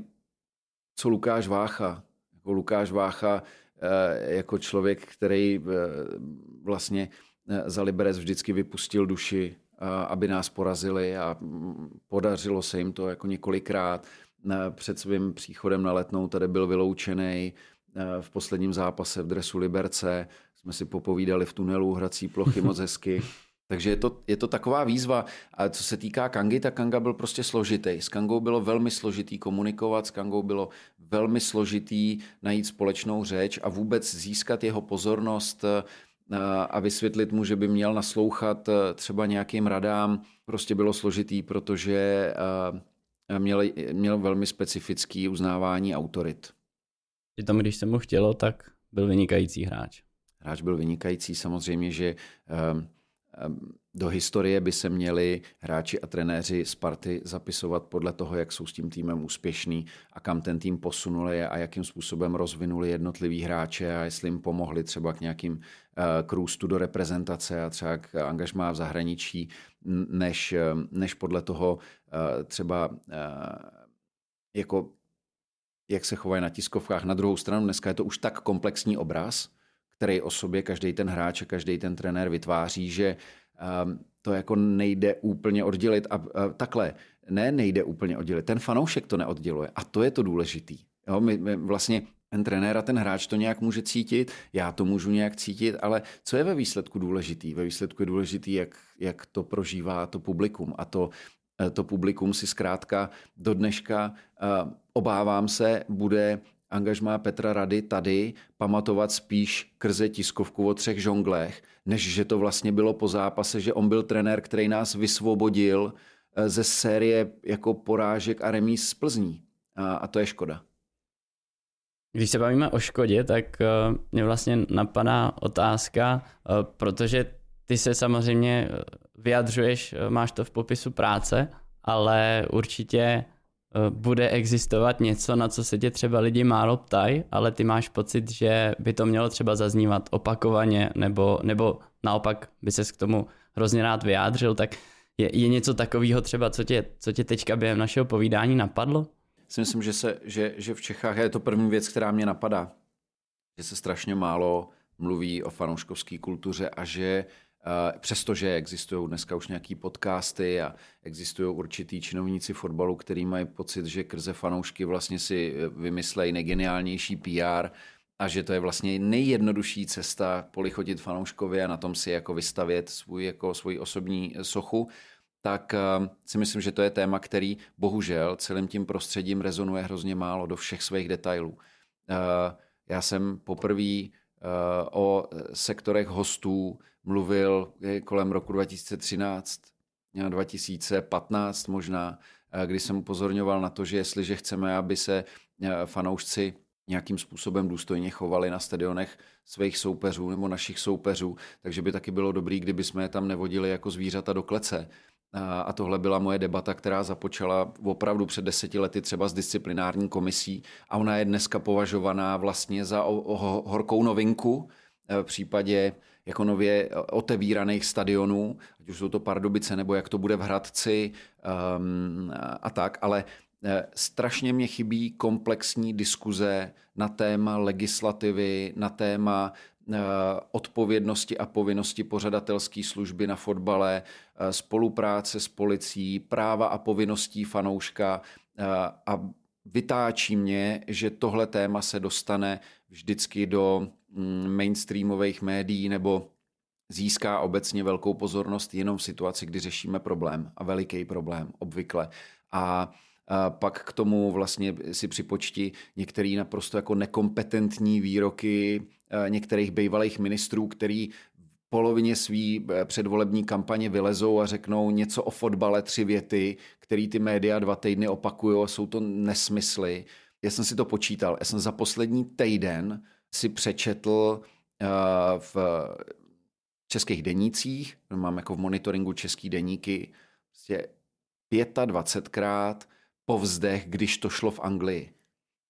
co Lukáš Vácha jako Lukáš Vácha eh, jako člověk, který eh, vlastně eh, za Liberec vždycky vypustil duši, aby nás porazili a mm, podařilo se jim to jako několikrát. Před svým příchodem na letnou tady byl vyloučený v posledním zápase v dresu Liberce. Jsme si popovídali v tunelu hrací plochy moc hezky. Takže je to, je to taková výzva. A co se týká Kangy, tak Kanga byl prostě složitý. S Kangou bylo velmi složitý komunikovat, s Kangou bylo velmi složitý najít společnou řeč a vůbec získat jeho pozornost eh, a vysvětlit mu, že by měl naslouchat eh, třeba nějakým radám, prostě bylo složitý, protože eh, měl, měl velmi specifický uznávání autorit. Tam, když se mu chtělo, tak byl vynikající hráč. Hráč byl vynikající, samozřejmě, že do historie by se měli hráči a trenéři Sparty zapisovat podle toho, jak jsou s tím týmem úspěšní a kam ten tým posunuli a jakým způsobem rozvinuli jednotlivý hráče a jestli jim pomohli třeba k nějakým k růstu do reprezentace a třeba k angažmá v zahraničí, než, než podle toho třeba jako jak se chovají na tiskovkách. Na druhou stranu dneska je to už tak komplexní obraz, který o sobě každý ten hráč a každý ten trenér vytváří, že um, to jako nejde úplně oddělit. A, a takhle, ne, nejde úplně oddělit. Ten fanoušek to neodděluje. A to je to důležitý. Jo, my, my vlastně ten trenér a ten hráč to nějak může cítit, já to můžu nějak cítit, ale co je ve výsledku důležitý? Ve výsledku je důležitý, jak, jak to prožívá to publikum. A to, eh, to publikum si zkrátka do dneška, uh, obávám se, bude angažmá Petra Rady tady pamatovat spíš krze tiskovku o třech žonglech, než že to vlastně bylo po zápase, že on byl trenér, který nás vysvobodil eh, ze série jako porážek a remíz z Plzní. A, a to je škoda. Když se bavíme o škodě, tak eh, mě vlastně napadá otázka, eh, protože ty se samozřejmě vyjadřuješ, máš to v popisu práce, ale určitě bude existovat něco, na co se tě třeba lidi málo ptají, ale ty máš pocit, že by to mělo třeba zaznívat opakovaně, nebo, nebo naopak by ses k tomu hrozně rád vyjádřil, tak je, je něco takového třeba, co tě, co tě teďka během našeho povídání napadlo? Si myslím, že, se, že, že v Čechách je to první věc, která mě napadá. Že se strašně málo mluví o fanouškovské kultuře a že uh, Přestože existují dneska už nějaký podcasty a existují určitý činovníci fotbalu, který mají pocit, že krze fanoušky vlastně si e, vymyslejí nejgeniálnější PR a že to je vlastně nejjednodušší cesta polichotit fanouškovi a na tom si jako vystavět svůj, jako svůj osobní sochu, tak si myslím, že to je téma, který bohužel celým tím prostředím rezonuje hrozně málo do všech svých detailů. Já jsem poprvé o sektorech hostů mluvil kolem roku 2013, 2015 možná, eh, kdy jsem upozorňoval na to, že jestliže chceme, aby se eh, fanoušci nějakým způsobem důstojně chovali na stadionech svých soupeřů nebo našich soupeřů, takže by taky bylo dobré, kdyby jsme je tam nevodili jako zvířata do klece. A tohle byla moje debata, která započala opravdu před deseti lety třeba s disciplinární komisí. A ona je dneska považovaná vlastně za horkou novinku eh, v případě jako nově otevíraných stadionů, ať už jsou to Pardubice nebo jak to bude v Hradci um, a tak, ale eh, strašně mě chybí komplexní diskuze na téma legislativy, na téma odpovědnosti a povinnosti pořadatelské služby na fotbale, eh, spolupráce s policií, práva a povinností fanouška a vytáčí mě, že tohle téma se dostane vždycky do mm, mainstreamových médií nebo získá obecně velkou pozornost jenom v situaci, kdy řešíme problém a veliký problém obvykle. A a pak k tomu vlastně si připočti některé naprosto jako nekompetentní výroky některých bývalých ministrů, který v polovině svý e, předvolební kampaně vylezou a řeknou něco o fotbale, tři věty, který ty média dva týdny opakují, jsou to nesmysly. Já jsem si to počítal. Já jsem za poslední týden si přečetl uh, v českých denících, mám jako v monitoringu český deníky, prostě 25krát povzdech, když to šlo v Anglii.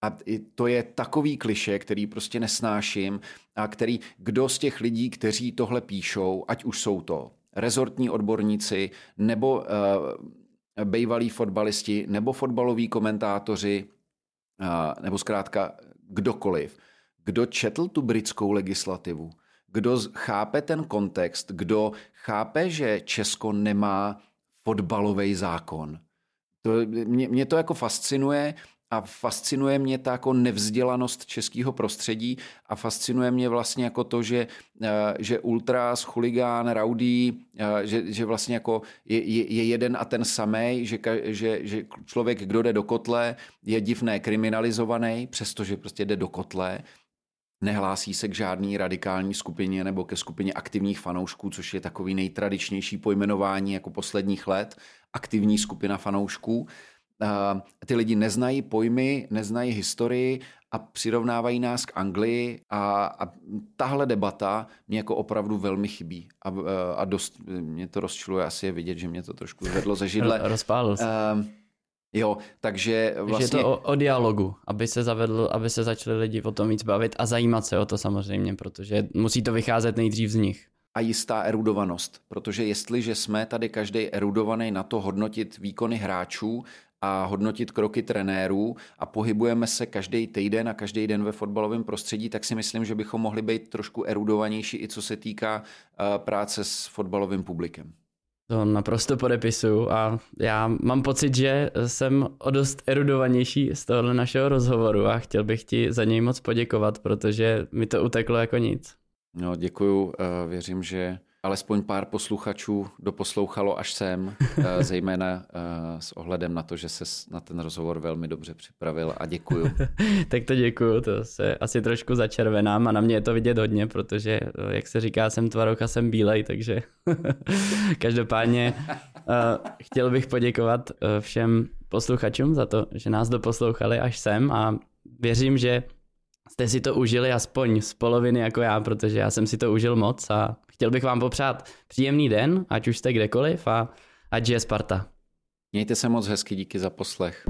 A to je takový kliše, který prostě nesnáším a který, kdo z těch lidí, kteří tohle píšou, ať už jsou to rezortní odborníci, nebo uh, bývalí fotbalisti, nebo fotbaloví komentátoři, uh, nebo zkrátka kdokoliv, kdo četl tu britskou legislativu, kdo chápe ten kontext, kdo chápe, že Česko nemá fotbalový zákon. To, mě, mě to jako fascinuje a fascinuje mě ta jako nevzdělanost českého prostředí a fascinuje mě vlastně jako to, že, eh, že ultras, chuligán, rowdy, eh, že, že vlastně jako je, je, je jeden a ten samý, že, že, že člověk, kdo jde do kotle, je divné kriminalizovaný, přestože prostě jde do kotle, nehlásí se k žádný radikální skupině nebo ke skupině aktivních fanoušků, což je takový nejtradičnější pojmenování jako posledních let, aktivní skupina fanoušků. Ty lidi neznají pojmy, neznají historii a přirovnávají nás k Anglii a, a tahle debata mě jako opravdu velmi chybí a, a dost mě to rozčiluje, asi je vidět, že mě to trošku zvedlo ze židle. Rozpálil se. Uh, Jo, takže vlastně... Je to o, o dialogu, aby se zavedl, aby se začali lidi o tom víc bavit a zajímat se o to samozřejmě, protože musí to vycházet nejdřív z nich. A jistá erudovanost, protože jestliže jsme tady každý erudovaný na to hodnotit výkony hráčů a hodnotit kroky trenérů a pohybujeme se každý týden a každý den ve fotbalovém prostředí, tak si myslím, že bychom mohli být trošku erudovanější i co se týká uh, práce s fotbalovým publikem. To naprosto podepisu a já mám pocit, že jsem o dost erudovanější z tohohle našeho rozhovoru a chtěl bych ti za něj moc poděkovat, protože mi to uteklo jako nic. No, děkuju. Eh, věřím, že alespoň pár posluchačů doposlouchalo až sem, eh, zejména eh, s ohledem na to, že se na ten rozhovor velmi dobře připravil a děkuju. tak to děkuju, to se asi trošku začervenám a na mě je to vidět hodně, protože, eh, jak se říká, jsem tvaroch a jsem bílej, takže každopádně chtěl bych poděkovat všem posluchačům za to, že nás doposlouchali až sem a věřím, že jste si to užili aspoň z poloviny jako já, protože já jsem si to užil moc a chtěl bych vám popřát příjemný den, ať už jste kdekoliv a ať je Sparta. Mějte se moc hezky, díky za poslech.